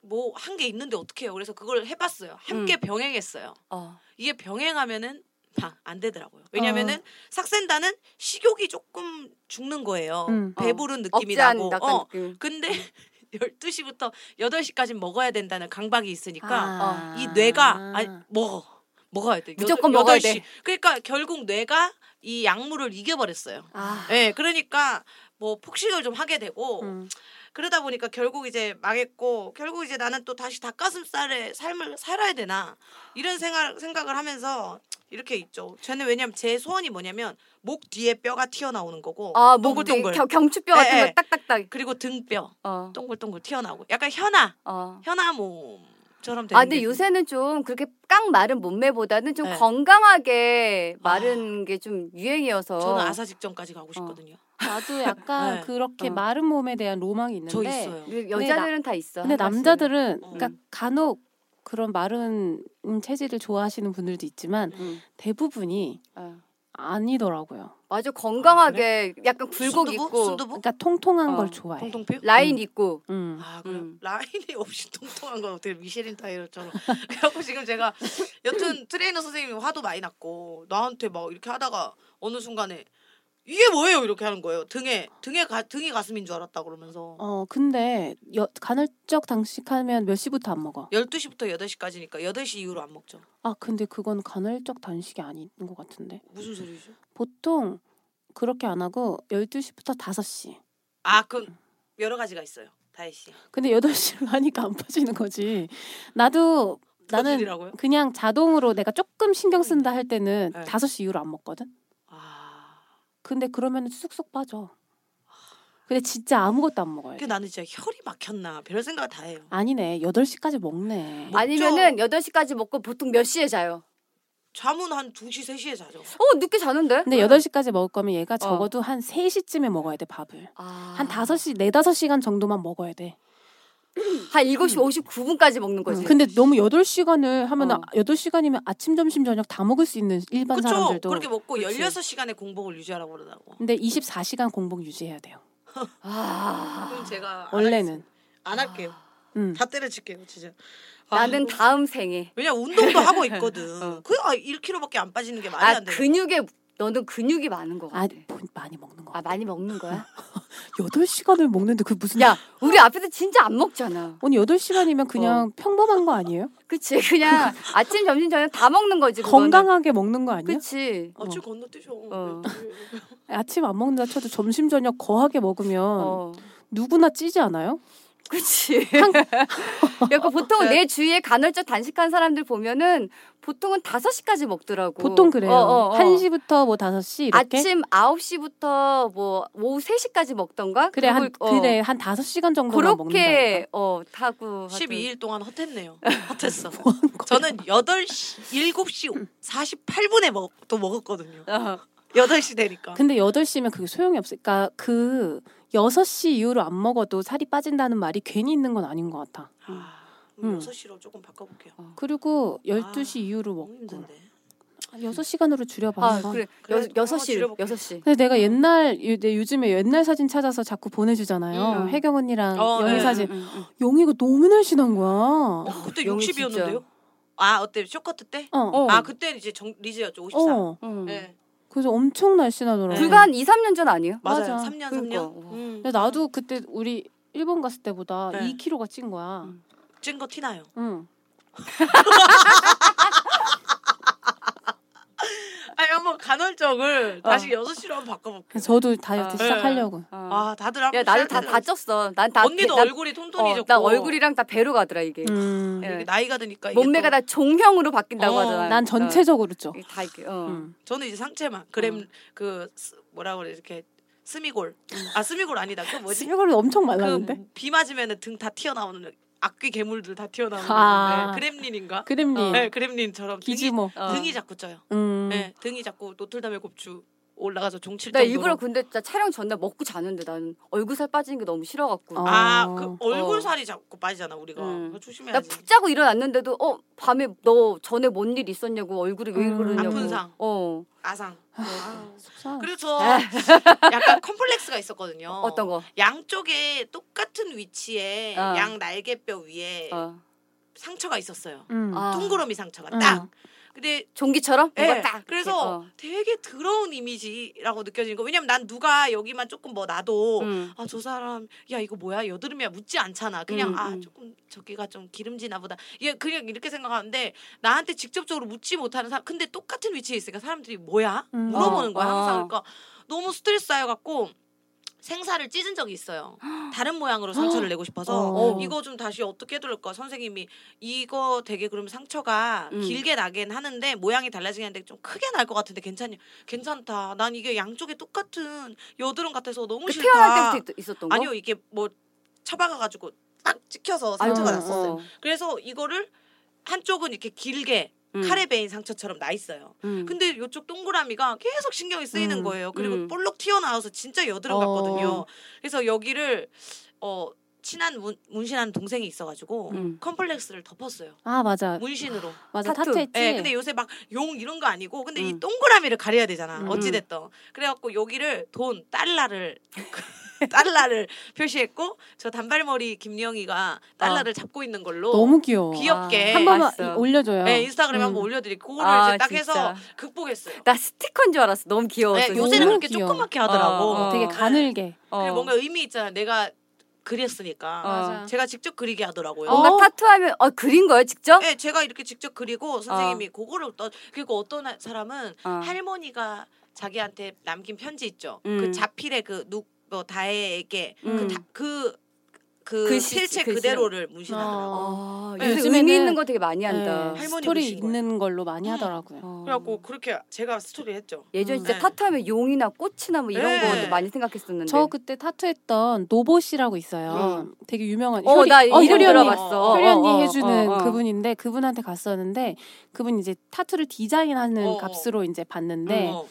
뭐한게 있는데 어떻게 해요? 그래서 그걸 해봤어요. 함께 음. 병행했어요. 어. 이게 병행하면은 막안 되더라고요. 왜냐면은 삭센다는 식욕이 조금 죽는 거예요. 음. 배부른 느낌이 나고. 어, 느낌 근데 12시부터 8시까지 먹어야 된다는 강박이 있으니까 아. 이 뇌가 아니 먹어. 먹어야 돼. 무조건 여덟- 먹어야 여덟 시. 돼. 그러니까 결국 뇌가 이 약물을 이겨버렸어요. 아. 예, 그러니까 뭐 폭식을 좀 하게 되고 음. 그러다 보니까 결국 이제 망했고 결국 이제 나는 또 다시 닭가슴살의 삶을 살아야 되나 이런 생각 생각을 하면서 이렇게 있죠. 저는 왜냐면 제 소원이 뭐냐면 목 뒤에 뼈가 튀어나오는 거고 아, 목 동글동글 경, 경추뼈 같은 예, 거 예. 딱딱딱. 그리고 등뼈 어. 동글동글 튀어나오고 약간 현아 어. 현아 몸 처럼 되는 아, 근데 게 요새는 좀 그렇게 깡 마른 몸매보다는 좀 네. 건강하게 마른 게좀 유행이어서. 저는 아사 직전까지 가고 싶거든요. 나도 약간 네. 그렇게 어. 마른 몸에 대한 로망이 있는데 저 있어요. 그 여자들은 다 있어. 근데. 남자들은 어. 그러니까 간혹 그런 마른 체질을 좋아하시는 분들도 있지만 응. 대부분이 어. 아니더라고요. 맞아 건강하게 약간 굴곡 순두부? 있고 순두부? 그러니까 통통한 어, 걸 좋아해. 통통표? 라인 음. 있고. 음. 아, 그럼 음. 라인이 없이 통통한 건 어떻게 미쉐린 타이어처럼. 그래갖고 지금 제가 여튼 트레이너 선생님이 화도 많이 났고 나한테 막 이렇게 하다가 어느 순간에 이게 뭐예요 이렇게 하는 거예요. 등에 등에 가, 등이 가슴인 줄 알았다 그러면서 어 근데 여, 간헐적 단식하면 몇 시부터 안 먹어? 12시부터 8시까지니까 8시 이후로 안 먹죠. 아 근데 그건 간헐적 단식이 아닌 것 같은데 무슨 소리죠? 보통 그렇게 안 하고 12시부터 5시. 아, 그럼 여러 가지가 있어요. 씨. 근데 8시를 하니까 안 빠지는 거지. 나도 나는? 그냥 자동으로 내가 조금 신경 쓴다 할 때는 네. 5시 이후로 안 먹거든. 아. 근데 그러면 쑥쑥 빠져. 근데 진짜 아무것도 안 먹어야 그 돼. 나는 진짜 혈이 막혔나 별 생각을 다 해요. 아니네. 8시까지 먹네. 먹죠. 아니면은 8시까지 먹고 보통 몇 시에 자요? 잠은 한 2시 3시에 자죠. 어, 늦게 자는데? 근데 8시까지 먹을 거면 얘가 적어도 한 3시쯤에 먹어야 돼, 밥을. 아. 한 5시, 4, 5시간 정도만 먹어야 돼. 한 7시 59분까지 먹는 거지. 음. 근데 너무 8시간을 하면 어. 은 8시간이면 아침, 점심, 저녁 다 먹을 수 있는 일반 그쵸? 사람들도. 그렇게 먹고 그치. 16시간의 공복을 유지하라고 그러더라고. 근데 24시간 공복 유지해야 돼요. 아. 그럼 제가 안 원래는. 안 할게요. 음. 다 때려칠게요, 진짜. 아, 나는 다음 생에. 왜냐 운동도 하고 있거든. 어. 그 아, 1kg밖에 안 빠지는 게 말이 아, 안 돼. 근육에 너는 근육이 많은 거 아, 같아. 뭐, 많이 먹는 거. 아, 많이 먹는 거야? 8시간을 먹는데 그 무슨 야, 우리 앞에서 진짜 안 먹잖아. 언니 8시간이면 그냥 평범한 거 아니에요? 그치? 그냥 아침, 점심, 저녁 다 먹는 거지. 그거는. 건강하게 먹는 거 아니야? 그치? 아침 건너뛰죠. 어. 아침 안 먹는다 쳐도 점심 저녁 거하게 먹으면 어. 누구나 찌지 않아요? 그치. 그러니까 보통 내 주위에 간헐적 단식한 사람들 보면은 보통은 5시까지 먹더라고. 보통 그래요. 어, 어, 어. 1시부터 뭐 5시 이렇게. 아침 9시부터 뭐 오후 3시까지 먹던가? 그래 한 어, 그래 한 5시간 정도만 먹는다. 그렇게 어 타고 하던. 12일 동안 헛했네요. 헛했어. 뭐 저는 8시 7시 48분에 먹, 또 먹었거든요. 어. 8시 되니까. 근데 8시면 그게 소용이 없으니까 그 6시 이후로 안 먹어도 살이 빠진다는 말이 괜히 있는 건 아닌 것 같아. 아, 음. 6시로 조금 바꿔 볼게요. 그리고 12시 아, 이후로 너무 먹고 힘든데. 6시간으로 줄여봐. 아. 그래. 그래, 여, 한번 여섯 시 줄여볼게. 여섯 시 근데 내가 옛날 요- 내 요즘에 옛날 사진 찾아서 자꾸 보내주잖아요. 음. 혜경 언니랑 어, 영희 네. 사진. 응, 응, 용이가 너무 날씬한 거야. 어, 그때 영희 60이었는데요? 아, 어때? 쇼커트 때? 어. 어. 아, 그때 이제 정, 리즈였죠. 54. 어. 응. 네. 그래서 엄청 날씬하더라고. 네. 불과 한 2, 3년 전 아니에요? 맞아요. 맞아. 3년, 그러니까. 3년. 음. 근데 나도 그때 우리 일본 갔을 때보다 네. 2kg가 찐 거야. 음. 찐거 티나요. 응. 한번 간헐적을 어. 다시 6시로 한번 바꿔볼게요. 저도 다이어트 아. 시작하려고. 어. 아, 다들 한번 야 나도 다, 시작해요. 다 쪘어. 난 다 언니도 나, 얼굴이 통통해졌고. 어, 나 얼굴이랑 다 배로 가더라 이게. 음. 예. 이게 나이가 드니까 이게 몸매가 또- 다 종형으로 바뀐다고 어, 하잖아. 난 전체적으로 쪄. 어, 다 이렇게. 어. 음. 저는 이제 상체만 그램 그 스- 뭐라 그래 이렇게 스미골 아 스미골 아니다 그 뭐지 이거를 엄청 말랐는데. 그 비 맞으면은 등다 튀어나오는 악귀 괴물들 다 튀어나오는 아. 네, 그렘린인가 그램린, 네 그렘린처럼 등이, 기지모. 어. 등이 자꾸 쪄요 음. 네 등이 자꾸 노틀담의 곱추 올라가서 종칠 나 정도로 일부러 근데 진짜 촬영 전날 먹고 자는데 나는 얼굴 살 빠지는 게 너무 싫어갖고. 어. 아그 얼굴 어. 살이 자꾸 빠지잖아 우리가 음. 그거 나 조심해야지 푹 자고 일어났는데도 어 밤에 너 전에 뭔 일 있었냐고 얼굴이 왜 음. 그러냐고. 아픈 상. 어. 아상 아. 그리고 저 약간 컴플렉스가 있었거든요 어떤 거? 양쪽에 똑같은 위치에 어. 양 날개뼈 위에 어. 상처가 있었어요. 음. 아. 둥그러미 상처가 음. 딱. 근데 종기처럼? 예, 뭔가 딱. 그래서 어. 되게 더러운 이미지라고 느껴지는 거. 왜냐면 난 누가 여기만 조금 뭐 놔도 음. 아저 사람 야 이거 뭐야 여드름이야 묻지 않잖아. 그냥 음, 아 음. 조금 저기가 좀 기름지나 보다. 얘 그냥 이렇게 생각하는데 나한테 직접적으로 묻지 못하는 사람. 근데 똑같은 위치에 있으니까 사람들이 뭐야 음. 물어보는 어, 거야 항상. 어. 그러니까 너무 스트레스 쌓여갖고 생사를 찢은 적이 있어요. 다른 모양으로 상처를 내고 싶어서 어. 이거 좀 다시 어떻게 해둘까 선생님이 이거 되게 그러면 상처가 음. 길게 나긴 하는데 모양이 달라지긴 하는데 좀 크게 날 것 같은데 괜찮니? 괜찮다. 난 이게 양쪽에 똑같은 여드름 같아서 너무 그 싫다. 태어날 때부터 있- 있었던 거? 아니요 이게 뭐 처박아가지고 딱 찍혀서 상처가 어, 났었어요. 어. 그래서 이거를 한쪽은 이렇게 길게 음. 칼에 베인 상처처럼 나 있어요. 음. 근데 이쪽 동그라미가 계속 신경이 쓰이는 음, 거예요. 그리고 음. 볼록 튀어나와서 진짜 여드름 어. 같거든요. 그래서 여기를 어 친한 문, 문신하는 동생이 있어가지고 음. 컴플렉스를 덮었어요. 아 맞아 문신으로. 맞아 타투. 타투 했지. 예, 근데 요새 막 용 이런 거 아니고 근데 이 음. 동그라미를 가려야 되잖아. 음. 어찌 됐든. 그래갖고 여기를 돈 달러를 달러를 표시했고 저 단발머리 김영희가 달러를 잡고 있는 걸로 너무 귀여워. 귀엽게 아, 한 번만 봤어. 올려줘요. 네, 인스타그램에 음. 한번 올려드릴게요. 그거를 아, 이제 딱 진짜. 해서 극복했어요. 나 스티커인 줄 알았어. 너무 귀여웠어. 네. 요새는 너무 그렇게 귀여워. 조그맣게 하더라고. 어, 어. 되게 가늘게. 어. 그리고 뭔가 의미 있잖아. 내가 그렸으니까. 어. 맞아. 제가 직접 그리게 하더라고요. 뭔가 어? 타투하면 어 그린 거예요 직접? 네, 제가 이렇게 직접 그리고 선생님이 그거를 떠 그리고 어떤 하- 사람은 어. 할머니가 자기한테 남긴 편지 있죠. 음. 그 자필의 그누 뭐 다혜에게 음. 그 그 그 글씨, 실체 글씨로. 그대로를 문신하더라고. 아, 네, 요새 의미 있는 거 되게 많이 한다. 네, 할머니 스토리 거예요. 있는 걸로 많이 음. 하더라고요. 어. 그래갖고 그렇게 제가 스토리 했죠. 예전에 음. 진짜 네. 타투하면 용이나 꽃이나 뭐 이런 네. 거 많이 생각했었는데. 저 그때 타투했던 노보 씨라고 있어요. 응. 되게 유명한. 어, 효리- 나 어, 이름 효리 언니. 들어봤어. 효리 어, 언니 어, 해주는 어, 어. 그분인데 그분한테 갔었는데 그분 이제 타투를 디자인하는 어, 어. 값으로 이제 봤는데 어.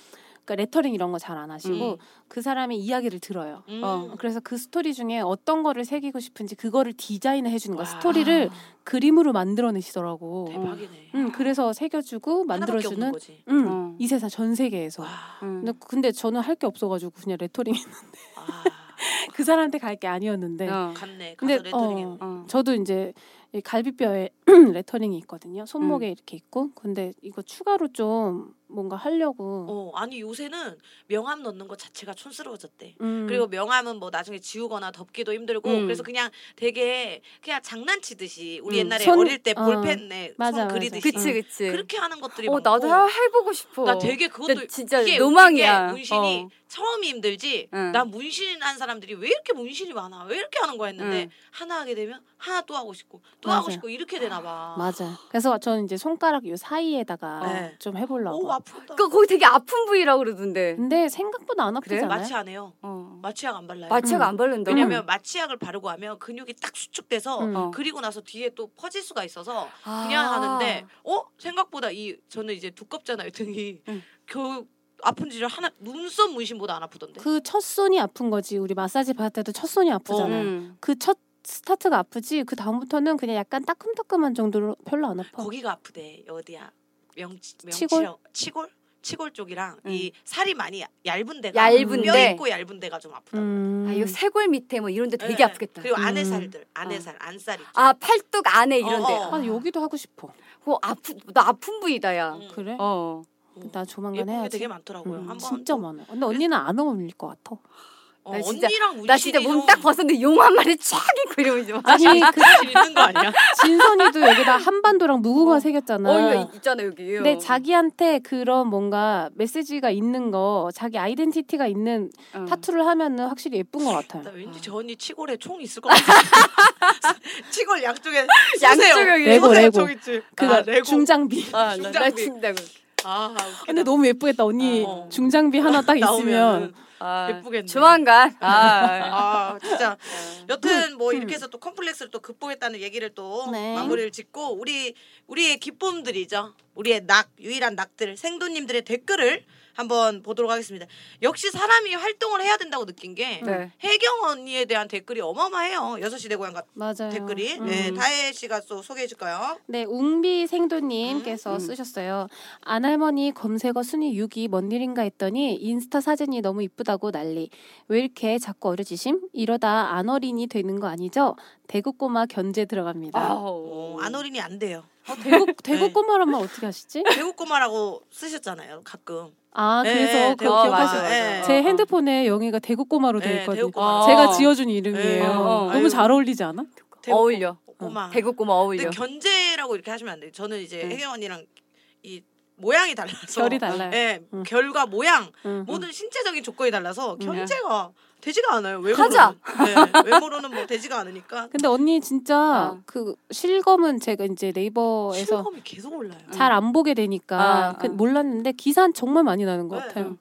그러니까 레터링 이런 거 잘 안 하시고 음. 그 사람의 이야기를 들어요. 음. 어, 그래서 그 스토리 중에 어떤 거를 새기고 싶은지 그거를 디자인을 해주는 거야. 와. 스토리를 그림으로 만들어내시더라고. 대박이네. 음, 그래서 새겨주고 만들어주는 거지. 음, 어. 이 세상 전 세계에서. 와. 음. 근데, 근데 저는 할 게 없어가지고 그냥 레터링 아, 그 사람한테 갈 게 아니었는데 어. 갔네. 가서 근데, 레터링 어, 했네. 어. 저도 이제 이 갈비뼈에 레터링이 있거든요. 손목에 이렇게 있고 근데 이거 추가로 좀 뭔가 하려고 어, 아니 요새는 명함 넣는 것 자체가 촌스러워졌대. 음, 그리고 명함은 뭐 나중에 지우거나 덮기도 힘들고 음. 그래서 그냥 되게 그냥 장난치듯이 우리 음. 옛날에 손- 어릴 때 어. 볼펜에 맞아, 손 맞아. 그리듯이 그치 그치. 그렇게 하는 것들이 어 나도 해- 해보고 싶어. 나 되게 그것도 진짜 이게 노망이야. 문신이 어. 처음이 힘들지 응. 난 문신한 사람들이 왜 이렇게 문신이 많아 왜 이렇게 하는 거야 했는데 응. 하나 하게 되면 하나 또 하고 싶고 또 맞아요. 하고 싶고 이렇게 되나 봐 맞아. 그래서 저는 이제 손가락 요 사이에다가 네. 좀 해보려고. 오 아프다 그 거기 되게 아픈 부위라고 그러던데. 근데 생각보다 안 그래? 아프잖아요. 마취 안 해요 어. 마취약 안 발라요 마취가 음. 안 바른다. 왜냐면 마취약을 바르고 하면 근육이 딱 수축돼서 음. 어. 그리고 나서 뒤에 또 퍼질 수가 있어서 아. 그냥 하는데 어 생각보다 이 저는 이제 두껍잖아요 등이 응. 겨우 아픈지를 하나 눈썹 문신보다 안 아프던데 그 첫 손이 아픈 거지. 우리 마사지 받을 때도 첫 손이 아프잖아요. 음. 그첫 스타트가 아프지. 그 다음부터는 그냥 약간 따끔따끔한 정도로 별로 안 아파. 거기가 아프대 어디야 명치 치골? 치골 치골 쪽이랑 응. 이 살이 많이 얇은 데가 얇은데? 뼈 있고 얇은 데가 좀 아프다. 음. 아, 이 쇄골 밑에 뭐 이런 데 되게 네. 아프겠다. 그리고 안에 음. 살들, 안에 어. 살, 안살 있죠. 아, 팔뚝 안에 이런 데. 어, 어. 아 여기도 하고 싶어. 그거 아프 나 아픈 부위다 야. 음. 그래? 어. 나 조만간 해야지. 되게 많더라고요. 음, 한번 진짜 많아. 근데 언니는 안 어울릴 것 같아. 어, 나 진짜- 나 진짜 몸 딱 벗었는데 용 한 마리 쫙 있고 이러면 좀. 아니 그 있는 거 아니야? 진선이도 여기다 한반도랑 무궁화 어. 새겼잖아. 어, 이거 있잖아 여기. 근데 자기한테 그런 뭔가 메시지가 있는 거, 자기 아이덴티티가 있는 어. 타투를 하면은 확실히 예쁜 것나 같아요. 왠지 저 언니 치골에 총 있을 것 같아. 치골 양쪽에 양쪽에 레고, 레고. 그거 아, 레고. 중장비. 아, 나, 나 중장비. 진짜. 아. 근데 너무 예쁘겠다. 언니 어. 중장비 하나 딱 있으면 나오면은 아, 예쁘겠네. 조만간. 아. 아, 진짜 여튼 뭐 음. 이렇게 해서 또 컴플렉스를 또 극복했다는 얘기를 또 네. 마무리를 짓고 우리 우리의 기쁨들이죠. 우리의 낙 유일한 낙들 생도님들의 댓글을 한번 보도록 하겠습니다. 역시 사람이 활동을 해야 된다고 느낀 게 네. 혜경 언니에 대한 댓글이 어마어마해요. 여섯 시대 고향 같 맞아요. 댓글이 음. 네, 다혜 씨가 또 소개해 줄까요? 네, 웅비 생도님께서 음. 쓰셨어요. 안할머니 검색어 순위 6위 뭔 일인가 했더니 인스타 사진이 너무 이쁘다고 난리. 왜 이렇게 자꾸 어려지심? 이러다 안 어린이 되는 거 아니죠? 대구 꼬마 견제 들어갑니다. 아우. 어, 안 어린이 안 돼요. 어, 대구 대구 네. 꼬마라면 어떻게 하시지? 배우 꼬마라고 쓰셨잖아요. 가끔. 아 네, 그래서 대구 그거 어, 꼬마. 기억하시죠? 맞아, 네. 제 핸드폰에 영희가 대구 꼬마로 돼 네, 있거든요. 대구 꼬마. 어. 제가 지어준 이름이에요. 네, 어, 너무 아유. 잘 어울리지 않아? 대구 어울려. 꼬마. 대구 꼬마 어울려. 근데 견제라고 이렇게 하시면 안 돼요. 저는 이제 네. 혜경 언니랑 이 모양이 달라서 결이 달라요. 예, 응. 결과 모양 응. 모든 신체적인 조건이 달라서 응. 견제가 되지가 않아요. 외모로는. 하자. 네, 외모로는 뭐 되지가 않으니까. 근데 언니 진짜 어. 그 실검은 제가 이제 네이버에서 실검이 계속 올라요. 잘 안 보게 되니까 아, 그 아. 몰랐는데 기사는 정말 많이 나는 것 네. 같아요.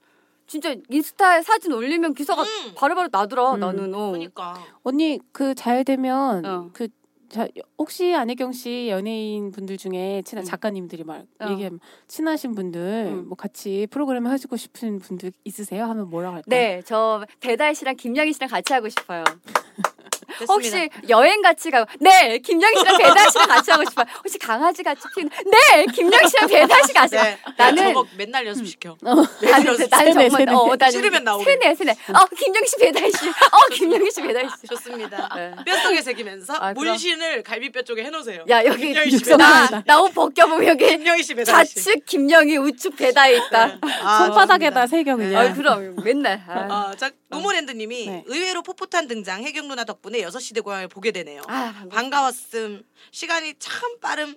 진짜 인스타에 사진 올리면 기사가 음. 바로바로 나더라 음. 나는. 어. 그러니까 언니 그 잘 되면 어. 그 자, 혹시 안혜경 씨 연예인 분들 중에 친한 음. 작가님들이 말 어. 얘기하면 친하신 분들 음. 뭐 같이 프로그램 해주고 싶은 분들 있으세요? 하면 뭐라 할까요? 네, 저 배다혜 씨랑 김양희 씨랑 같이 하고 싶어요. 됐습니다. 혹시 여행 같이 가고 네 김영희 씨랑 배달 씨랑 같이 하고 싶어요. 혹시 강아지 같이 키우는 네 김영희 씨랑 배달 씨 같이. 네, 나는- 저거 맨날 연습시켜. 나는 연습 나는 세네, 정말 세네. 어 나는 싫으면 나오게. 세네 세네. 어 김영희 씨 배달 씨. 어 김영희 씨 배달 씨. 좋습니다. 네. 뼈속에 새기면서 아. 문신을 갈비뼈 쪽에 해놓으세요. 야 여기. 나나옷 벗겨보면 여기 김영희 씨 배달 씨. 좌측 김영희 우측 배다혜 있다. 네. 아, 손바닥에다 좋습니다. 새겨 그냥. 아 그럼 맨날. 아, 아, 자, 노모랜드님이 네. 의외로 풋풋한 등장 혜경 누나 덕분에 6시 대 고향을 보게 되네요. 아 반가웠음. 시간이 참 빠름.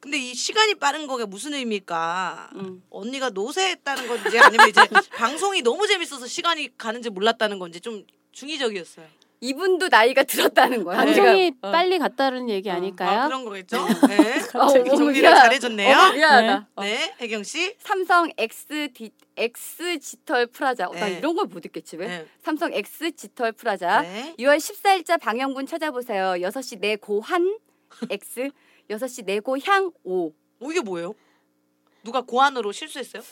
근데 이 시간이 빠른 거가 무슨 의미일까? 음. 언니가 노쇠했다는 건지 아니면 이제 방송이 너무 재밌어서 시간이 가는지 몰랐다는 건지 좀 중의적이었어요. 이분도 나이가 들었다는 거야. 방송이 제가. 어. 빨리 갔다는 얘기 아닐까요? 아, 그런 거겠죠? 네. 어, 정리를 미안- 잘해줬네요. 어, 미안하다. 어. 네, 혜경 씨. 삼성 X 디 X 지털 프라자. 어, 나 네. 이런 걸 못 읽겠지 왜? 네. 삼성 X 지털 프라자. 네. 6월 14일자 방영분 찾아보세요. 6시 내고한 X, 6시 내고향 O. 어, 이게 뭐예요? 누가 고안으로 실수했어요?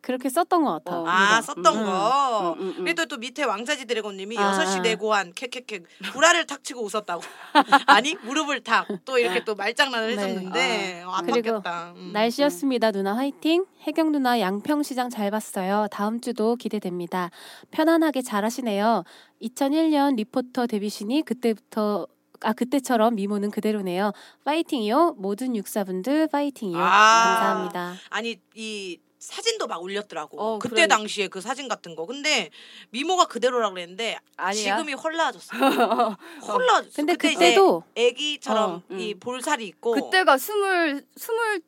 그렇게 썼던 것 같아. 어. 아? 썼던 음. 거. 음, 음, 음. 그래도 또 밑에 왕자지 드래곤님이 아. 6시 내고한 캐캐캐 구라를 탁 치고 웃었다고. 아니 무릎을 탁 또 이렇게 또 말장난을 네. 해줬는데 어, 안 그리고 바뀌었다. 음. 날씨였습니다. 누나 화이팅. 혜경 누나 양평시장 잘 봤어요. 다음 주도 기대됩니다. 편안하게 잘하시네요. 2001년 리포터 데뷔시니 그때부터 아 그때처럼 미모는 그대로네요. 파이팅이요. 모든 육사분들 파이팅이요. 아. 감사합니다. 아니 이 사진도 막 올렸더라고. 어, 그때 그러니까. 당시에 그 사진 같은 거. 근데 미모가 그대로라 그랬는데 아니야. 지금이 헐라졌어. 헐라졌어. 근데 그때 그때도 애기처럼 어, 음. 이 볼살이 있고 그때가 스물 스물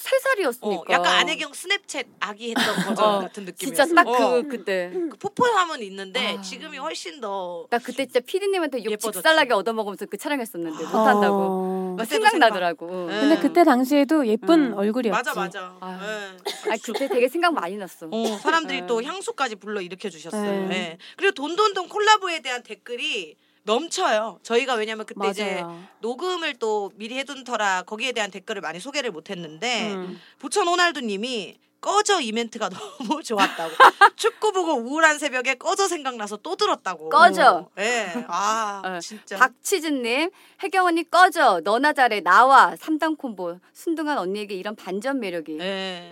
세 살이었으니까. 어, 약간 안혜경 스냅챗 아기 했던 버전 어, 같은 느낌이었어. 진짜 딱그 어. 그때. 그 포포함은 있는데 아. 지금이 훨씬 더 나 그때 진짜 피디님한테 욕. 집살나게 얻어먹으면서 그 촬영했었는데 아. 못한다고. 어. 막 생각나더라고. 네. 근데 그때 당시에도 예쁜 음. 얼굴이었지. 맞아 맞아. 아. 예. 아 그때 되게 생각 많이 났어. 어, 사람들이 네. 또 향수까지 불러 일으켜 주셨어요. 네. 예. 그리고 돈돈돈 콜라보에 대한 댓글이 넘쳐요. 저희가 왜냐면 그때 이제 맞아요. 녹음을 또 미리 해둔 터라 거기에 대한 댓글을 많이 소개를 못했는데 음. 부천 호날두님이 꺼져 이멘트가 너무 좋았다고 축구 보고 우울한 새벽에 꺼져 생각나서 또 들었다고 꺼져. 예. 아 어, 진짜 박치즈님, 혜경 언니 꺼져. 너나 잘해. 나와. 삼단 콤보. 순둥한 언니에게 이런 반전 매력이. 예.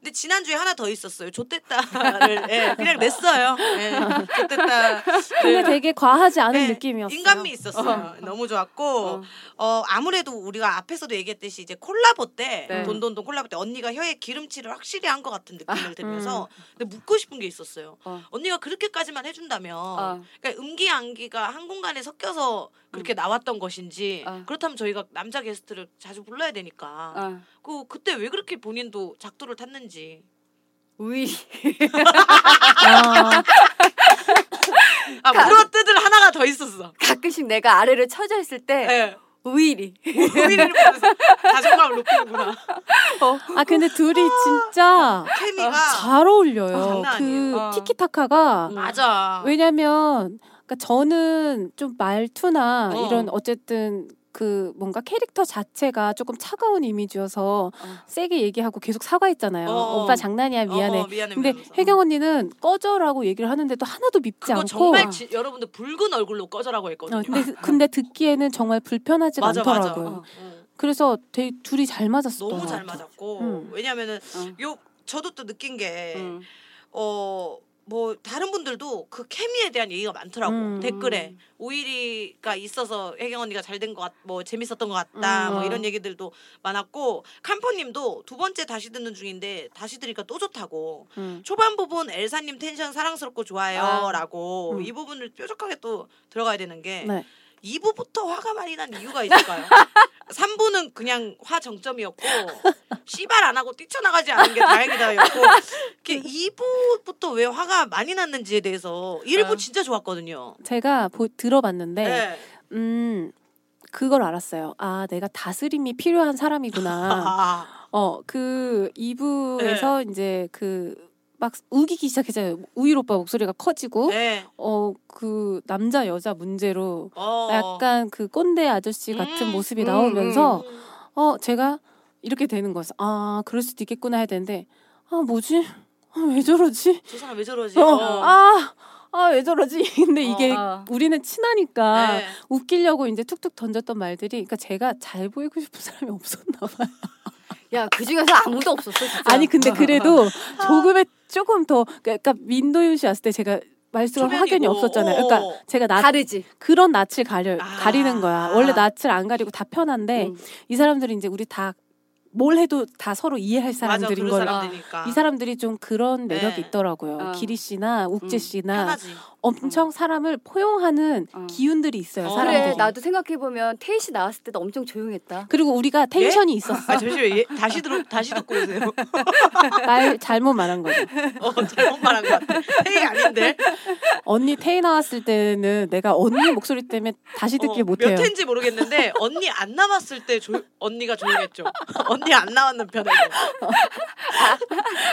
근데 지난주에 하나 더 있었어요. 좋댔다를 예, 그냥 냈어요. 예. 좋댔다. 근데 되게 과하지 않은 네, 느낌이었어요. 인간미 있었어요. 너무 좋았고 어. 어. 아무래도 우리가 앞에서도 얘기했듯이 이제 콜라보 때 네. 돈돈돈 콜라보 때 언니가 혀에 기름칠을 확실히 한 것 같은 느낌을 아, 들면서 근데 묻고 싶은 게 있었어요. 어. 언니가 그렇게까지만 해준다면 어. 그러니까 음기 안기가 한 공간에 섞여서 그렇게 나왔던 것인지 어. 그렇다면 저희가 남자 게스트를 자주 불러야 되니까 어. 그 그때 왜 그렇게 본인도 작두를 탔는지 우이. 아, 아 물어 뜯을 하나가 더 있었어. 가끔씩 내가 아래를 처져 있을 때 예. 우일이. 우리를 보면서 자존감을 높이는구나. 아 근데 둘이 진짜 케미가 잘 어울려요. 아니에요. 그 어. 티키타카가 음. 맞아. 왜냐면 그러니까 저는 좀 말투나 어. 이런 어쨌든 그 뭔가 캐릭터 자체가 조금 차가운 이미지여서 어. 세게 얘기하고 계속 사과했잖아요. 어. 오빠 장난이야 미안해. 어, 어, 미안해. 근데 미안해. 혜경 언니는 꺼져라고 얘기를 하는데도 하나도 밉지 않고 정말 지, 여러분들 붉은 얼굴로 꺼져라고 했거든요. 어, 근데 근데 듣기에는 정말 불편하지가 맞아 맞아. 않더라고요. 어, 어. 그래서 되게 둘이 잘 맞았었던 너무 것 잘. 맞았고 음. 왜냐면은 어. 요 저도 또 느낀 게 음. 어. 뭐 다른 분들도 그 케미에 대한 얘기가 많더라고 음. 댓글에 오일이가 있어서 혜경 언니가 잘 된 것 같, 뭐 재밌었던 것 같다 음. 뭐 이런 얘기들도 많았고 캄퍼님도 두 번째 다시 듣는 중인데 다시 들으니까 또 좋다고 음. 초반 부분 엘사님 텐션 사랑스럽고 좋아요라고 음. 이 부분을 뾰족하게 또 들어가야 되는 게 네. 2부부터 화가 많이 난 이유가 있을까요? 3부는 그냥 화 정점이었고 씨발 안 하고 뛰쳐나가지 않은 게 다행이다였고 2부부터 왜 화가 많이 났는지에 대해서 1부 어. 진짜 좋았거든요. 제가 보, 들어봤는데 네. 음 그걸 알았어요. 아 내가 다스림이 필요한 사람이구나. 아, 어그 2부에서 이제 그 막 우기기 시작했잖아요. 우일 오빠 목소리가 커지고 네. 어그 남자 여자 문제로 어. 약간 그 꼰대 아저씨 같은 음, 모습이 음, 나오면서 음. 어 제가 이렇게 되는 거였어. 아 그럴 수도 있겠구나 해야 되는데 아 뭐지? 아, 왜 저러지? 저 사람 왜 저러지? 어, 어. 아, 아, 왜 저러지? 근데 이게 어. 우리는 친하니까 네. 웃기려고 이제 툭툭 던졌던 말들이, 그러니까 제가 잘 보이고 싶은 사람이 없었나 봐요. 야, 그 중에서 아무도 없었어, 진짜. 아니, 근데 그래도 조금의 조금 더, 그러니까 민도윤 씨 왔을 때 제가 말씀을 초면이고, 확연히 없었잖아요. 그러니까 어. 제가 나, 다르지. 그런 낯을 가려, 아. 가리는 거야. 원래 낯을 안 가리고 다 편한데, 음. 이 사람들이 이제 우리 다 뭘 해도 다 서로 이해할 사람들인 그런 걸. 사람들이니까. 이 사람들이 좀 그런 매력이 네. 있더라고요. 어. 기리 씨나 욱재 음, 씨나 편하지. 엄청 사람을 포용하는 어. 기운들이 있어요. 어. 사람들이. 그래, 나도 생각해 보면 태희 씨 나왔을 때도 엄청 조용했다. 그리고 우리가 텐션이 있었어. 아 잠시만 얘, 다시 들어 다시 듣고 오세요. 말 잘못 말한 거죠. 어 잘못 말한 것 같아. 헤이 아닌데. 언니 테이 나왔을 때는 내가 언니 목소리 때문에 다시 듣기 어, 못해요. 몇 회인지 모르겠는데 언니 안 남았을 때 조, 언니가 조용했죠. 언니 안 나왔는 편에서.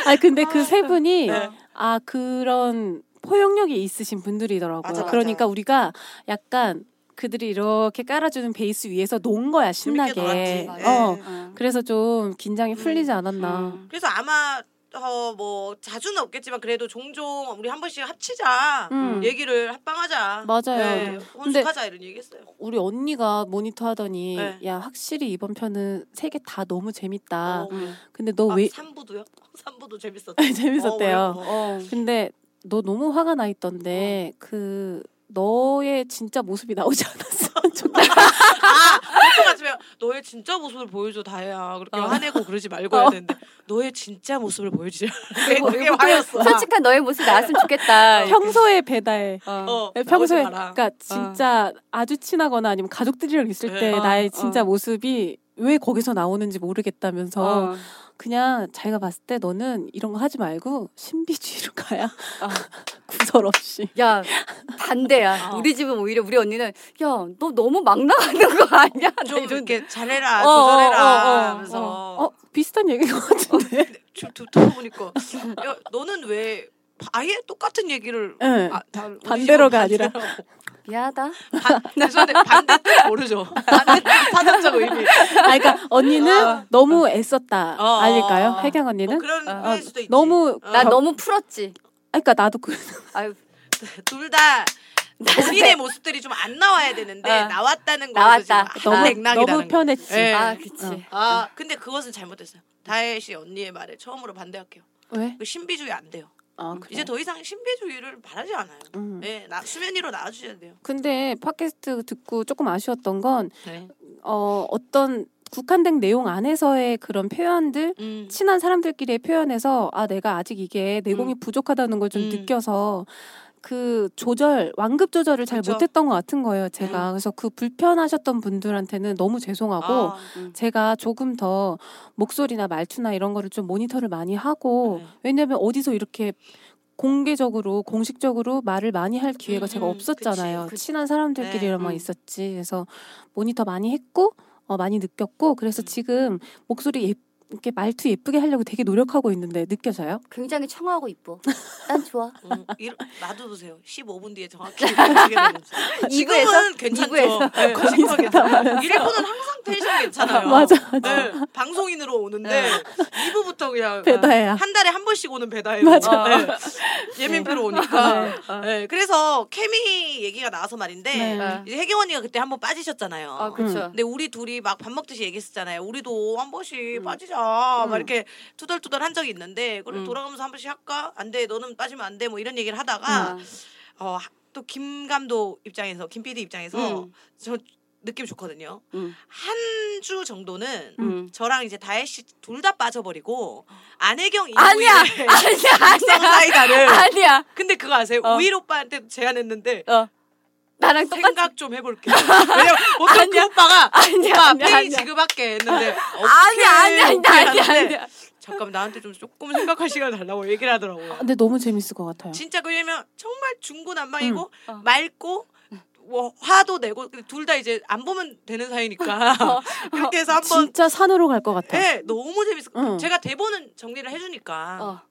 아 근데 그 세 분이 네. 아 그런 포용력이 있으신 분들이더라고요. 맞아. 그러니까 우리가 약간 그들이 이렇게 깔아주는 베이스 위에서 논 거야 신나게. 어. 네. 어. 그래서 좀 긴장이 풀리지 않았나. 음. 그래서 아마 어, 뭐 자주는 없겠지만 그래도 종종 우리 한 번씩 합치자. 음. 얘기를 합방하자. 맞아요. 네, 혼숙하자 이런 얘기했어요. 우리 언니가 모니터 하더니 네. 야 확실히 이번 편은 세 개 다 너무 재밌다. 어, 음. 근데 너 아, 왜 3부도요? 3부도 재밌었대. 재밌었대요. 어. 어. 근데 너 너무 화가 나 있던데 그 너의 진짜 모습이 나오지 않았으면 좋겠다. 아, 너의 진짜 모습을 보여줘 다혜야. 그렇게 어. 화내고 그러지 말고 해야 되는데 너의 진짜 모습을 보여주자. 그게, 화였어. 솔직한 너의 모습 나왔으면 좋겠다. 평소에 배달. 어. 어, 평소에. 그러니까 진짜 아주 친하거나 아니면 가족들이랑 있을 네. 때 어, 나의 어. 진짜 모습이 왜 거기서 나오는지 모르겠다면서 어. 그냥 자기가 봤을 때 너는 이런 거 하지 말고 신비주의로 가야 어. 구설 없이. 야 반대야. 어. 우리 집은 오히려 우리 언니는 야 너 너무 막 나가는 거 아니야? 나좀 이런- 이렇게 잘해라, 어, 조절해라 어, 어, 하면서 어 비슷한 얘기인 것 같은데. 좀 듣- 들어보니까 야, 너는 왜 아예 똑같은 얘기를 응. 아, 반대로가 집은 아니라. 미안하다. 반, 죄송한데 반대 뜻 모르죠. 반대 뜻 사전적 의미. 아, 그러니까 언니는 어. 너무 애썼다 어, 어, 아닐까요? 어. 혜경 뭐 언니는? 그런 어, 수도 있지. 너무 어. 나 어. 너무 풀었지. 아, 그러니까 나도 그 아유 둘다 본인의 모습들이 좀 안 나와야 되는데 어. 나왔다는 나왔다. 거에서 너무 너무 편했지. 예. 아 그치. 어. 아 근데 그것은 잘못됐어요. 다혜 씨 언니의 말에 처음으로 반대할게요. 왜? 그 신비주의 안 돼요. 아, 그래. 이제 더 이상 신비주의를 바라지 않아요. 음. 네, 나 수면 위로 나와주셔야 돼요. 근데 팟캐스트 듣고 조금 아쉬웠던 건 네. 어, 어떤 국한된 내용 안에서의 그런 표현들 음. 친한 사람들끼리의 표현에서 아 내가 아직 이게 내공이 부족하다는 걸좀 음. 느껴서 그 조절 완급 조절을 잘 그쵸. 못했던 것 같은 거예요 제가 그래서 그 불편하셨던 분들한테는 너무 죄송하고 아, 제가 조금 더 목소리나 말투나 이런 거를 좀 모니터를 많이 하고 네. 왜냐면 어디서 이렇게 공개적으로 공식적으로 말을 많이 할 기회가 음, 제가 음, 없었잖아요. 그치, 그치. 친한 사람들끼리만 네, 음. 있었지. 그래서 모니터 많이 했고 어, 많이 느꼈고 그래서 음. 지금 목소리 예, 이렇게 말투 예쁘게 하려고 되게 노력하고 있는데 느껴져요? 굉장히 청아하고 이뻐. 난 좋아. 음, 이러, 놔두세요. 15분 뒤에 정확히 어떻게 되는지. 지금은 괜찮죠. 이부에서. 네, 지금은 괜찮아요. 이래보는 항상 텐션 괜찮아요. 맞아 맞아. 네, 방송인으로 오는데 2부부터 그냥 배다해야. 한 달에 한 번씩 오는 배다해. 맞아. 네. 예민표로 오니까. 네. 네, 그래서 케미 얘기가 나와서 말인데 네. 어. 이제 혜경 언니가 그때 한 번 빠지셨잖아요. 아 그렇죠. 근데 우리 둘이 막 밥 먹듯이 얘기했었잖아요. 우리도 한 번씩 음. 빠지자. 막 음. 이렇게 투덜투덜 한 적이 있는데 그래 음. 돌아가면서 한 번씩 할까? 안 돼. 너는 빠지면 안 돼. 뭐 이런 얘기를 하다가 음. 어, 또김 감독 입장에서 김 PD 입장에서 음. 저 느낌 좋거든요. 음. 한주 정도는 음. 저랑 이제 다혜 씨 둘 다 빠져버리고 안혜경 이후에 아니야 아니야 사이다를 아니야. 근데 그거 아세요? 어. 우일 오빠한테 제안했는데 어. 나랑 똑같 생각 좀 해볼게. 왜냐면 보통 그 오빠가 아니야, 오빠 아니야, 페이 아니야. 지급할게 했는데 아니야 아니야 아니야 아니야 아니야. 잠깐 나한테 좀 조금 생각할 시간 달라고 얘기를 하더라고요. 근데 너무 재밌을 것 같아요. 진짜 왜냐면 정말 중구난방이고 응. 어. 맑고 뭐 화도 내고 둘 다 이제 안 보면 되는 사이니까 어. 그렇게 해서 한번 진짜 산으로 갈 것 같아. 네, 너무 재밌어. 응. 제가 대본은 정리를 해주니까 어.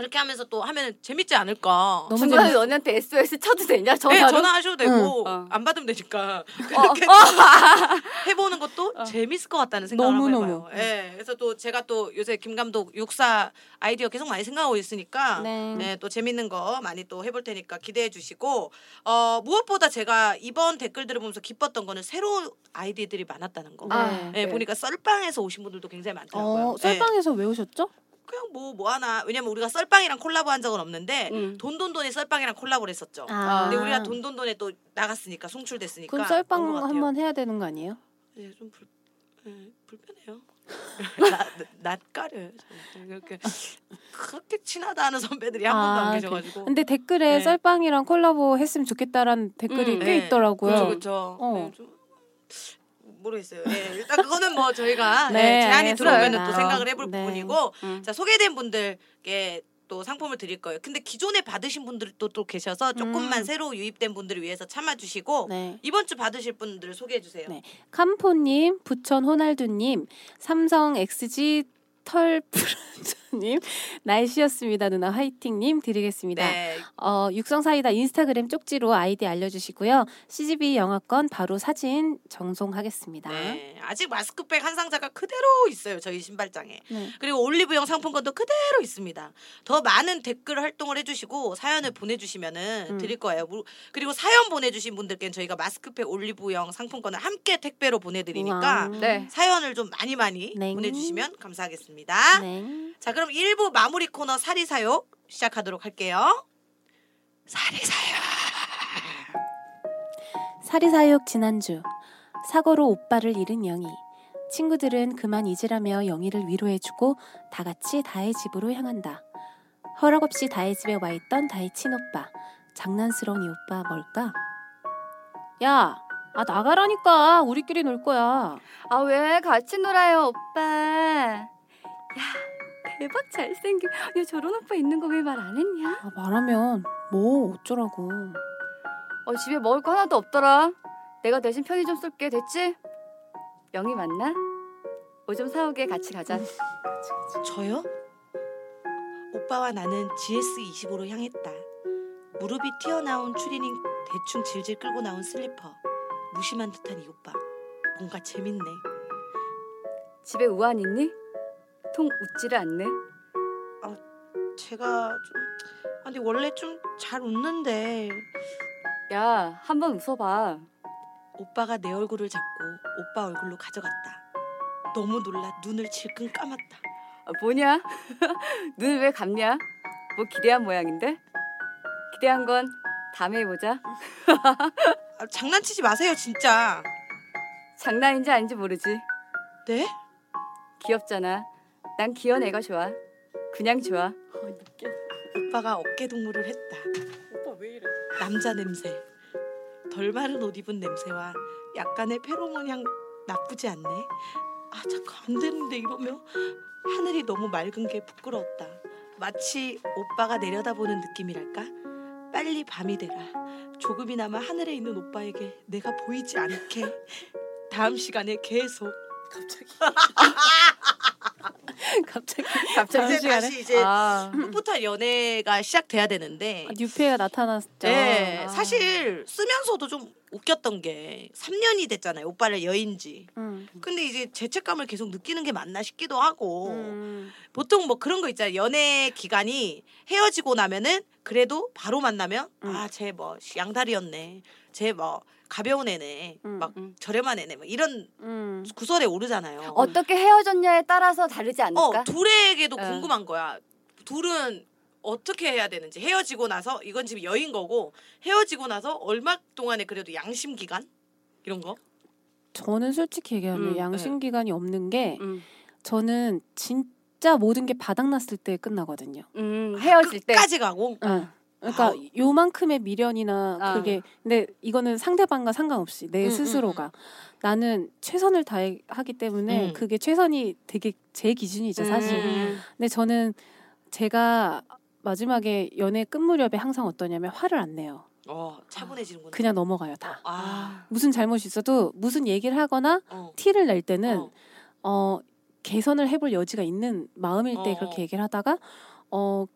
그렇게 하면서 또 하면 재밌지 않을까. 너무 중간에 재밌어. 너네한테 SOS 쳐도 되냐 네, 전화로? 전화하셔도 되고 응. 어. 안 받으면 되니까 어, 그렇게 해보는 것도 어. 재밌을 것 같다는 생각을 너무, 한번 너무. 해봐요. 예, 그래서 또 제가 또 요새 김 감독 육사 아이디어 계속 많이 생각하고 있으니까 네. 네, 또 재밌는 거 많이 또 해볼 테니까 기대해 주시고 어, 무엇보다 제가 이번 댓글들을 보면서 기뻤던 거는 새로운 아이디들이 많았다는 거. 아, 네. 네, 네. 보니까 썰빵에서 오신 분들도 굉장히 많더라고요. 어, 네. 썰빵에서 왜 오셨죠? 그냥 뭐 뭐 하나 왜냐면 우리가 썰빵이랑 콜라보 한 적은 없는데 응. 돈돈돈이 썰빵이랑 콜라보를 했었죠. 아. 근데 우리가 돈돈돈에 또 나갔으니까 송출됐으니까 그럼 썰빵. 한번 해야 되는 거 아니에요? 네, 좀 불, 네, 불편해요. 나, 낯가려요. 그렇게 그렇게 친하다 하는 선배들이 한 번도 아, 안 그- 계셔가지고. 근데 댓글에 네. 썰빵이랑 콜라보 했으면 좋겠다라는 댓글이 음, 꽤 네. 있더라고요. 그렇죠, 그렇죠. 어. 네, 좀 모르겠어요. 예, 일단 그거는 뭐 저희가 네, 예, 제안이. 들어오면 또 어, 생각을 해볼 네. 부분이고 응. 자 소개된 분들께 또 상품을 드릴 거예요. 근데 기존에 받으신 분들도 또 계셔서 조금만 음. 새로 유입된 분들을 위해서 참아주시고 네. 이번 주 받으실 분들을 소개해 주세요. 네. 캄포님, 부천 호날두님, 삼성 XG 털프런트님, 날씨였습니다 누나 화이팅님 드리겠습니다. 네, 어, 육성사이다 인스타그램 쪽지로 아이디 알려주시고요. CGV 영화권 바로 사진 정송하겠습니다. 네. 아직 마스크팩 한 상자가 그대로 있어요. 저희 신발장에. 네. 그리고 올리브영 상품권도 그대로 있습니다. 더 많은 댓글 활동을 해주시고 사연을 보내주시면은 음. 드릴 거예요. 무- 그리고 사연 보내주신 분들께는 저희가 마스크팩 올리브영 상품권을 함께 택배로 보내드리니까. 네. 사연을 좀 많이 많이 네. 보내주시면 감사하겠습니다. 네. 자 그럼 1부 마무리 코너 사리사욕 시작하도록 할게요. 사리사욕. 사리사욕 지난주 사고로 오빠를 잃은 영희 친구들은 그만 잊으라며 영희를 위로해주고 다 같이 다혜 집으로 향한다. 허락 없이 다혜 집에 와 있던 다혜 친오빠 장난스러운 이 오빠 뭘까? 야, 아 나가라니까 우리끼리 놀 거야. 아 왜 같이 놀아요 오빠. 야 대박 잘생김. 야 저런 오빠 있는 거 왜 말 안 했냐? 아, 말하면 뭐 어쩌라고. 어 집에 먹을 거 하나도 없더라. 내가 대신 편의점 쏠게 됐지? 영희 맞나? 뭐 좀 사오게 같이 가자. 저요? 오빠와 나는 GS25로 향했다. 무릎이 튀어나온 추리닝 대충 질질 끌고 나온 슬리퍼. 무심한 듯한 이 오빠. 뭔가 재밌네. 집에 우한 있니? 통 웃지를 않네. 제가 좀 아니 원래 좀 잘 웃는데 야 한번 웃어봐. 오빠가 내 얼굴을 잡고 오빠 얼굴로 가져갔다. 너무 놀라 눈을 질끈 감았다. 아, 뭐냐? 눈을 왜 감냐? 뭐 기대한 모양인데? 기대한 건 다음에 해보자. 아, 장난치지 마세요 진짜. 장난인지 아닌지 모르지. 네? 귀엽잖아. 난 귀여운 애가 좋아. 그냥 좋아. 오빠가 어깨 동무를 했다. 오빠 왜 이래? 남자 냄새. 덜 마른 옷 입은 냄새와 약간의 페로몬 향 나쁘지 않네. 아 잠깐 안 되는데 이러면 하늘이 너무 맑은 게 부끄러웠다. 마치 오빠가 내려다보는 느낌이랄까? 빨리 밤이 되라. 조금이나마 하늘에 있는 오빠에게 내가 보이지 않게. 다음 시간에 계속. 갑자기. 갑자기. 갑자기 이제 다시 이제 아, 풋풋한 연애가 시작돼야 되는데 아, 뉴페가 나타났죠. 네, 아. 사실 쓰면서도 좀 웃겼던 게 3년이 됐잖아요. 오빠를 여인지. 음. 근데 이제 죄책감을 계속 느끼는 게 맞나 싶기도 하고 음. 보통 뭐 그런 거 있잖아요. 연애 기간이 헤어지고 나면은 그래도 바로 만나면 음. 아, 쟤 뭐 양다리였네. 쟤뭐 가벼운 애네. 음, 막 음. 저렴한 애네. 막 이런 음. 구설에 오르잖아요. 어떻게 헤어졌냐에 따라서 다르지 않을까? 어, 둘에게도 어. 궁금한 거야. 둘은 어떻게 해야 되는지 헤어지고 나서 이건 지금 여인 거고 헤어지고 나서 얼마 동안에 그래도 양심 기간 이런 거 저는 솔직히 얘기하면 음, 양심 기간이 없는 게 음, 저는 진짜 모든 게 바닥났을 때 끝나거든요. 음, 헤어질 때. 끝까지 가고 응. 그러니까 아우. 요만큼의 미련이나 아. 그게 근데 이거는 상대방과 상관없이 내 음, 스스로가 나는 최선을 다하기 때문에 음. 그게 최선이 되게 제 기준이죠 사실. 음. 근데 저는 제가 마지막에 연애 끝 무렵에 항상 어떠냐면 화를 안 내요. 어 차분해지는구나. 그냥 넘어가요 다. 아, 무슨 잘못이 있어도 무슨 얘기를 하거나 어. 티를 낼 때는 어. 어, 개선을 해볼 여지가 있는 마음일 때 어, 그렇게 어. 얘기를 하다가 어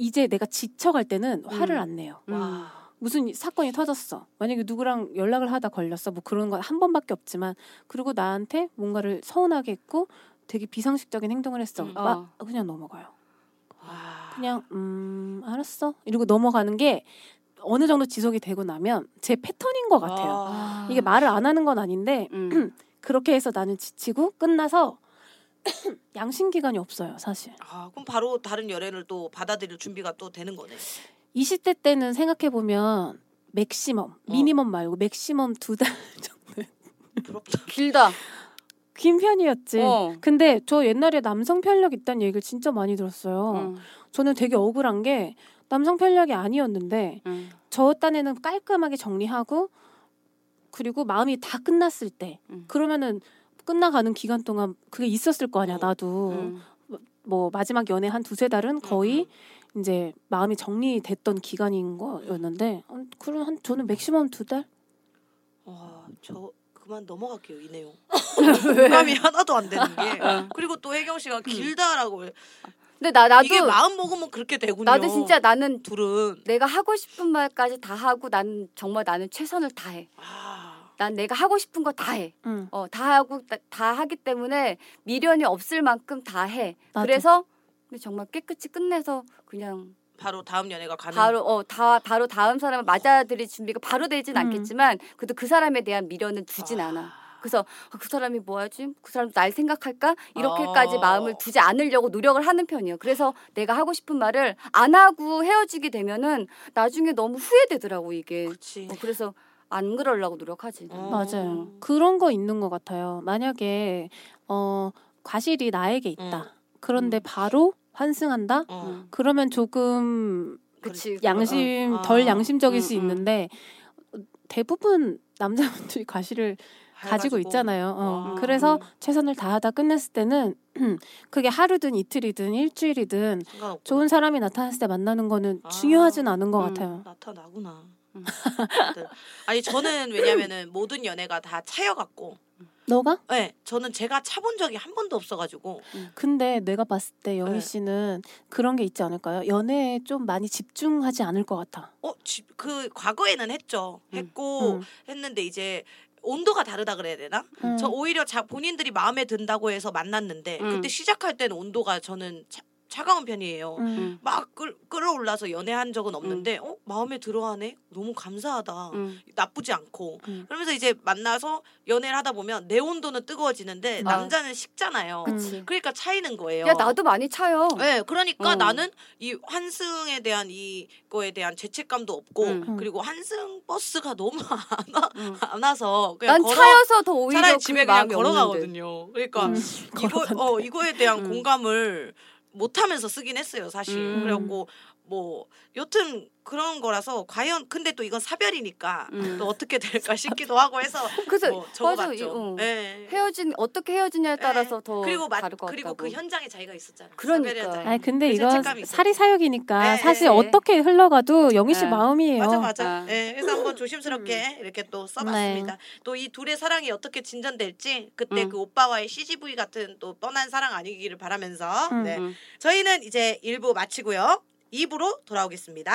이제 내가 지쳐갈 때는 화를 음. 안 내요. 와. 무슨 사건이 터졌어. 만약에 누구랑 연락을 하다 걸렸어. 뭐 그런 건 한 번밖에 없지만 그리고 나한테 뭔가를 서운하게 했고 되게 비상식적인 행동을 했어. 음. 막 그냥 넘어가요. 와. 그냥 음 알았어. 이러고 넘어가는 게 어느 정도 지속이 되고 나면 제 패턴인 것 같아요. 와. 이게 말을 안 하는 건 아닌데 음. 그렇게 해서 나는 지치고 끝나서 양심 기간이 없어요, 사실. 아, 그럼 바로 다른 연애를 또 받아들일 준비가 또 되는 거네. 20대 때는 생각해 보면 맥시멈, 미니멈 말고 맥시멈 두 달 정도 부럽다. 길다. 긴 편이었지. 어. 근데 저 옛날에 남성 편력 있다는 얘기를 진짜 많이 들었어요. 응. 저는 되게 억울한 게 남성 편력이 아니었는데 응. 저 딴에는 깔끔하게 정리하고 그리고 마음이 다 끝났을 때 음. 그러면은 끝나가는 기간 동안 그게 있었을 거 아니야 어. 나도 응. 뭐 마지막 연애 한 두세 달은 거의 음, 이제 마음이 정리됐던 기간인 거였는데 어, 그럼 한 저는 맥시멈 두 달? 와, 저 그만 넘어갈게요 이 내용. 공감이 하나도 안 되는 게. 어. 그리고 또 혜경 씨가 길다라고. 근데 나 나도 이게 마음 먹으면 그렇게 되군요. 나도 진짜 나는 둘은. 내가 하고 싶은 말까지 다 하고 나는 정말 나는 최선을 다해. 아, 난 내가 하고 싶은 거 다 해. 응. 어, 다 하고 다, 다 하기 때문에 미련이 없을 만큼 다 해. 나도. 그래서 근데 정말 깨끗이 끝내서 그냥 바로 다음 연애가 가는. 바로 어다 바로 다음 사람을 맞아들일 준비가 바로 되진 음. 않겠지만 그래도 그 사람에 대한 미련은 두진 아. 않아. 그래서 아, 그 사람이 뭐 하지? 그 사람 날 생각할까? 이렇게까지 어. 마음을 두지 않으려고 노력을 하는 편이에요. 그래서 내가 하고 싶은 말을 안 하고 헤어지게 되면은 나중에 너무 후회되더라고 이게. 그렇지. 어, 그래서 안 그러려고 노력하지. 어. 맞아요. 그런 거 있는 것 같아요. 만약에 어 과실이 나에게 있다. 그런데 바로 환승한다. 어. 음. 그러면 조금 그치. 양심 어. 덜 아. 양심적일 음, 수 음. 있는데 대부분 남자분들이 과실을 가지고 있잖아요. 어. 와. 그래서 최선을 다하다 끝냈을 때는 그게 하루든 이틀이든 일주일이든. 좋은 사람이 나타났을 때 만나는 거는 아. 중요하진 않은 것 음. 같아요. 나타나구나. 음. 아니 저는 왜냐면은 모든 연애가 다 차여갖고, 너가? 네, 저는 제가 차본 적이 한 번도 없어가지고, 근데 내가 봤을 때 영희 네. 씨는 그런 게 있지 않을까요? 연애에 좀 많이 집중하지 않을 것 같아. 어, 지- 그 과거에는 했죠. 음. 했고 음. 했는데 이제 온도가 다르다 그래야 되나? 음. 저 오히려 자 본인들이 마음에 든다고 해서 만났는데 음. 그때 시작할 때는 온도가 저는 차, 차가운 편이에요. 음. 음. 막 끌, 끌어올라서 연애한 적은 없는데 어 마음에 들어하네 너무 감사하다 음. 나쁘지 않고 음. 그러면서 이제 만나서 연애를 하다 보면 내 온도는 뜨거워지는데 음. 남자는 식잖아요 그치. 그러니까 차이는 거예요 야 나도 많이 차요. 네, 그러니까 어. 나는 이 환승에 대한 이거에 대한 죄책감도 없고 음. 그리고 환승 버스가 너무 안, 와, 음. 안 와서 그냥 난 걸어, 차여서 더 오히려 차라리 그 집에 그냥 마음이 없는데. 걸어가거든요. 그러니까 음. 이거. 어 이거에 대한 음. 공감을 못하면서 쓰긴 했어요 사실. 음. 그래갖고 뭐 여튼 그런 거라서 과연 근데 또 이건 사별이니까 음. 또 어떻게 될까 싶기도 하고 해서 그래서 뭐 맞아, 이- 적어봤죠. 어. 네. 헤어진 어떻게 헤어지냐에 따라서 더 그리고 맞 다를 것 그리고 같다고. 그 현장에 자기가 있었잖아요. 그러니까. 아니 근데 그 이건. 사리 사욕이니까 네, 사실 네. 어떻게 흘러가도 영희 씨 네. 마음이에요. 맞아 맞아. 아. 예, 그래서 한번 조심스럽게 이렇게 또 써봤습니다. 또 이 둘의 사랑이 어떻게 진전될지 그때 음. 그 오빠와의 CGV 같은 또 뻔한 사랑 아니기를 바라면서 음. 네. 음. 저희는 이제 1부 마치고요. 2부로 돌아오겠습니다.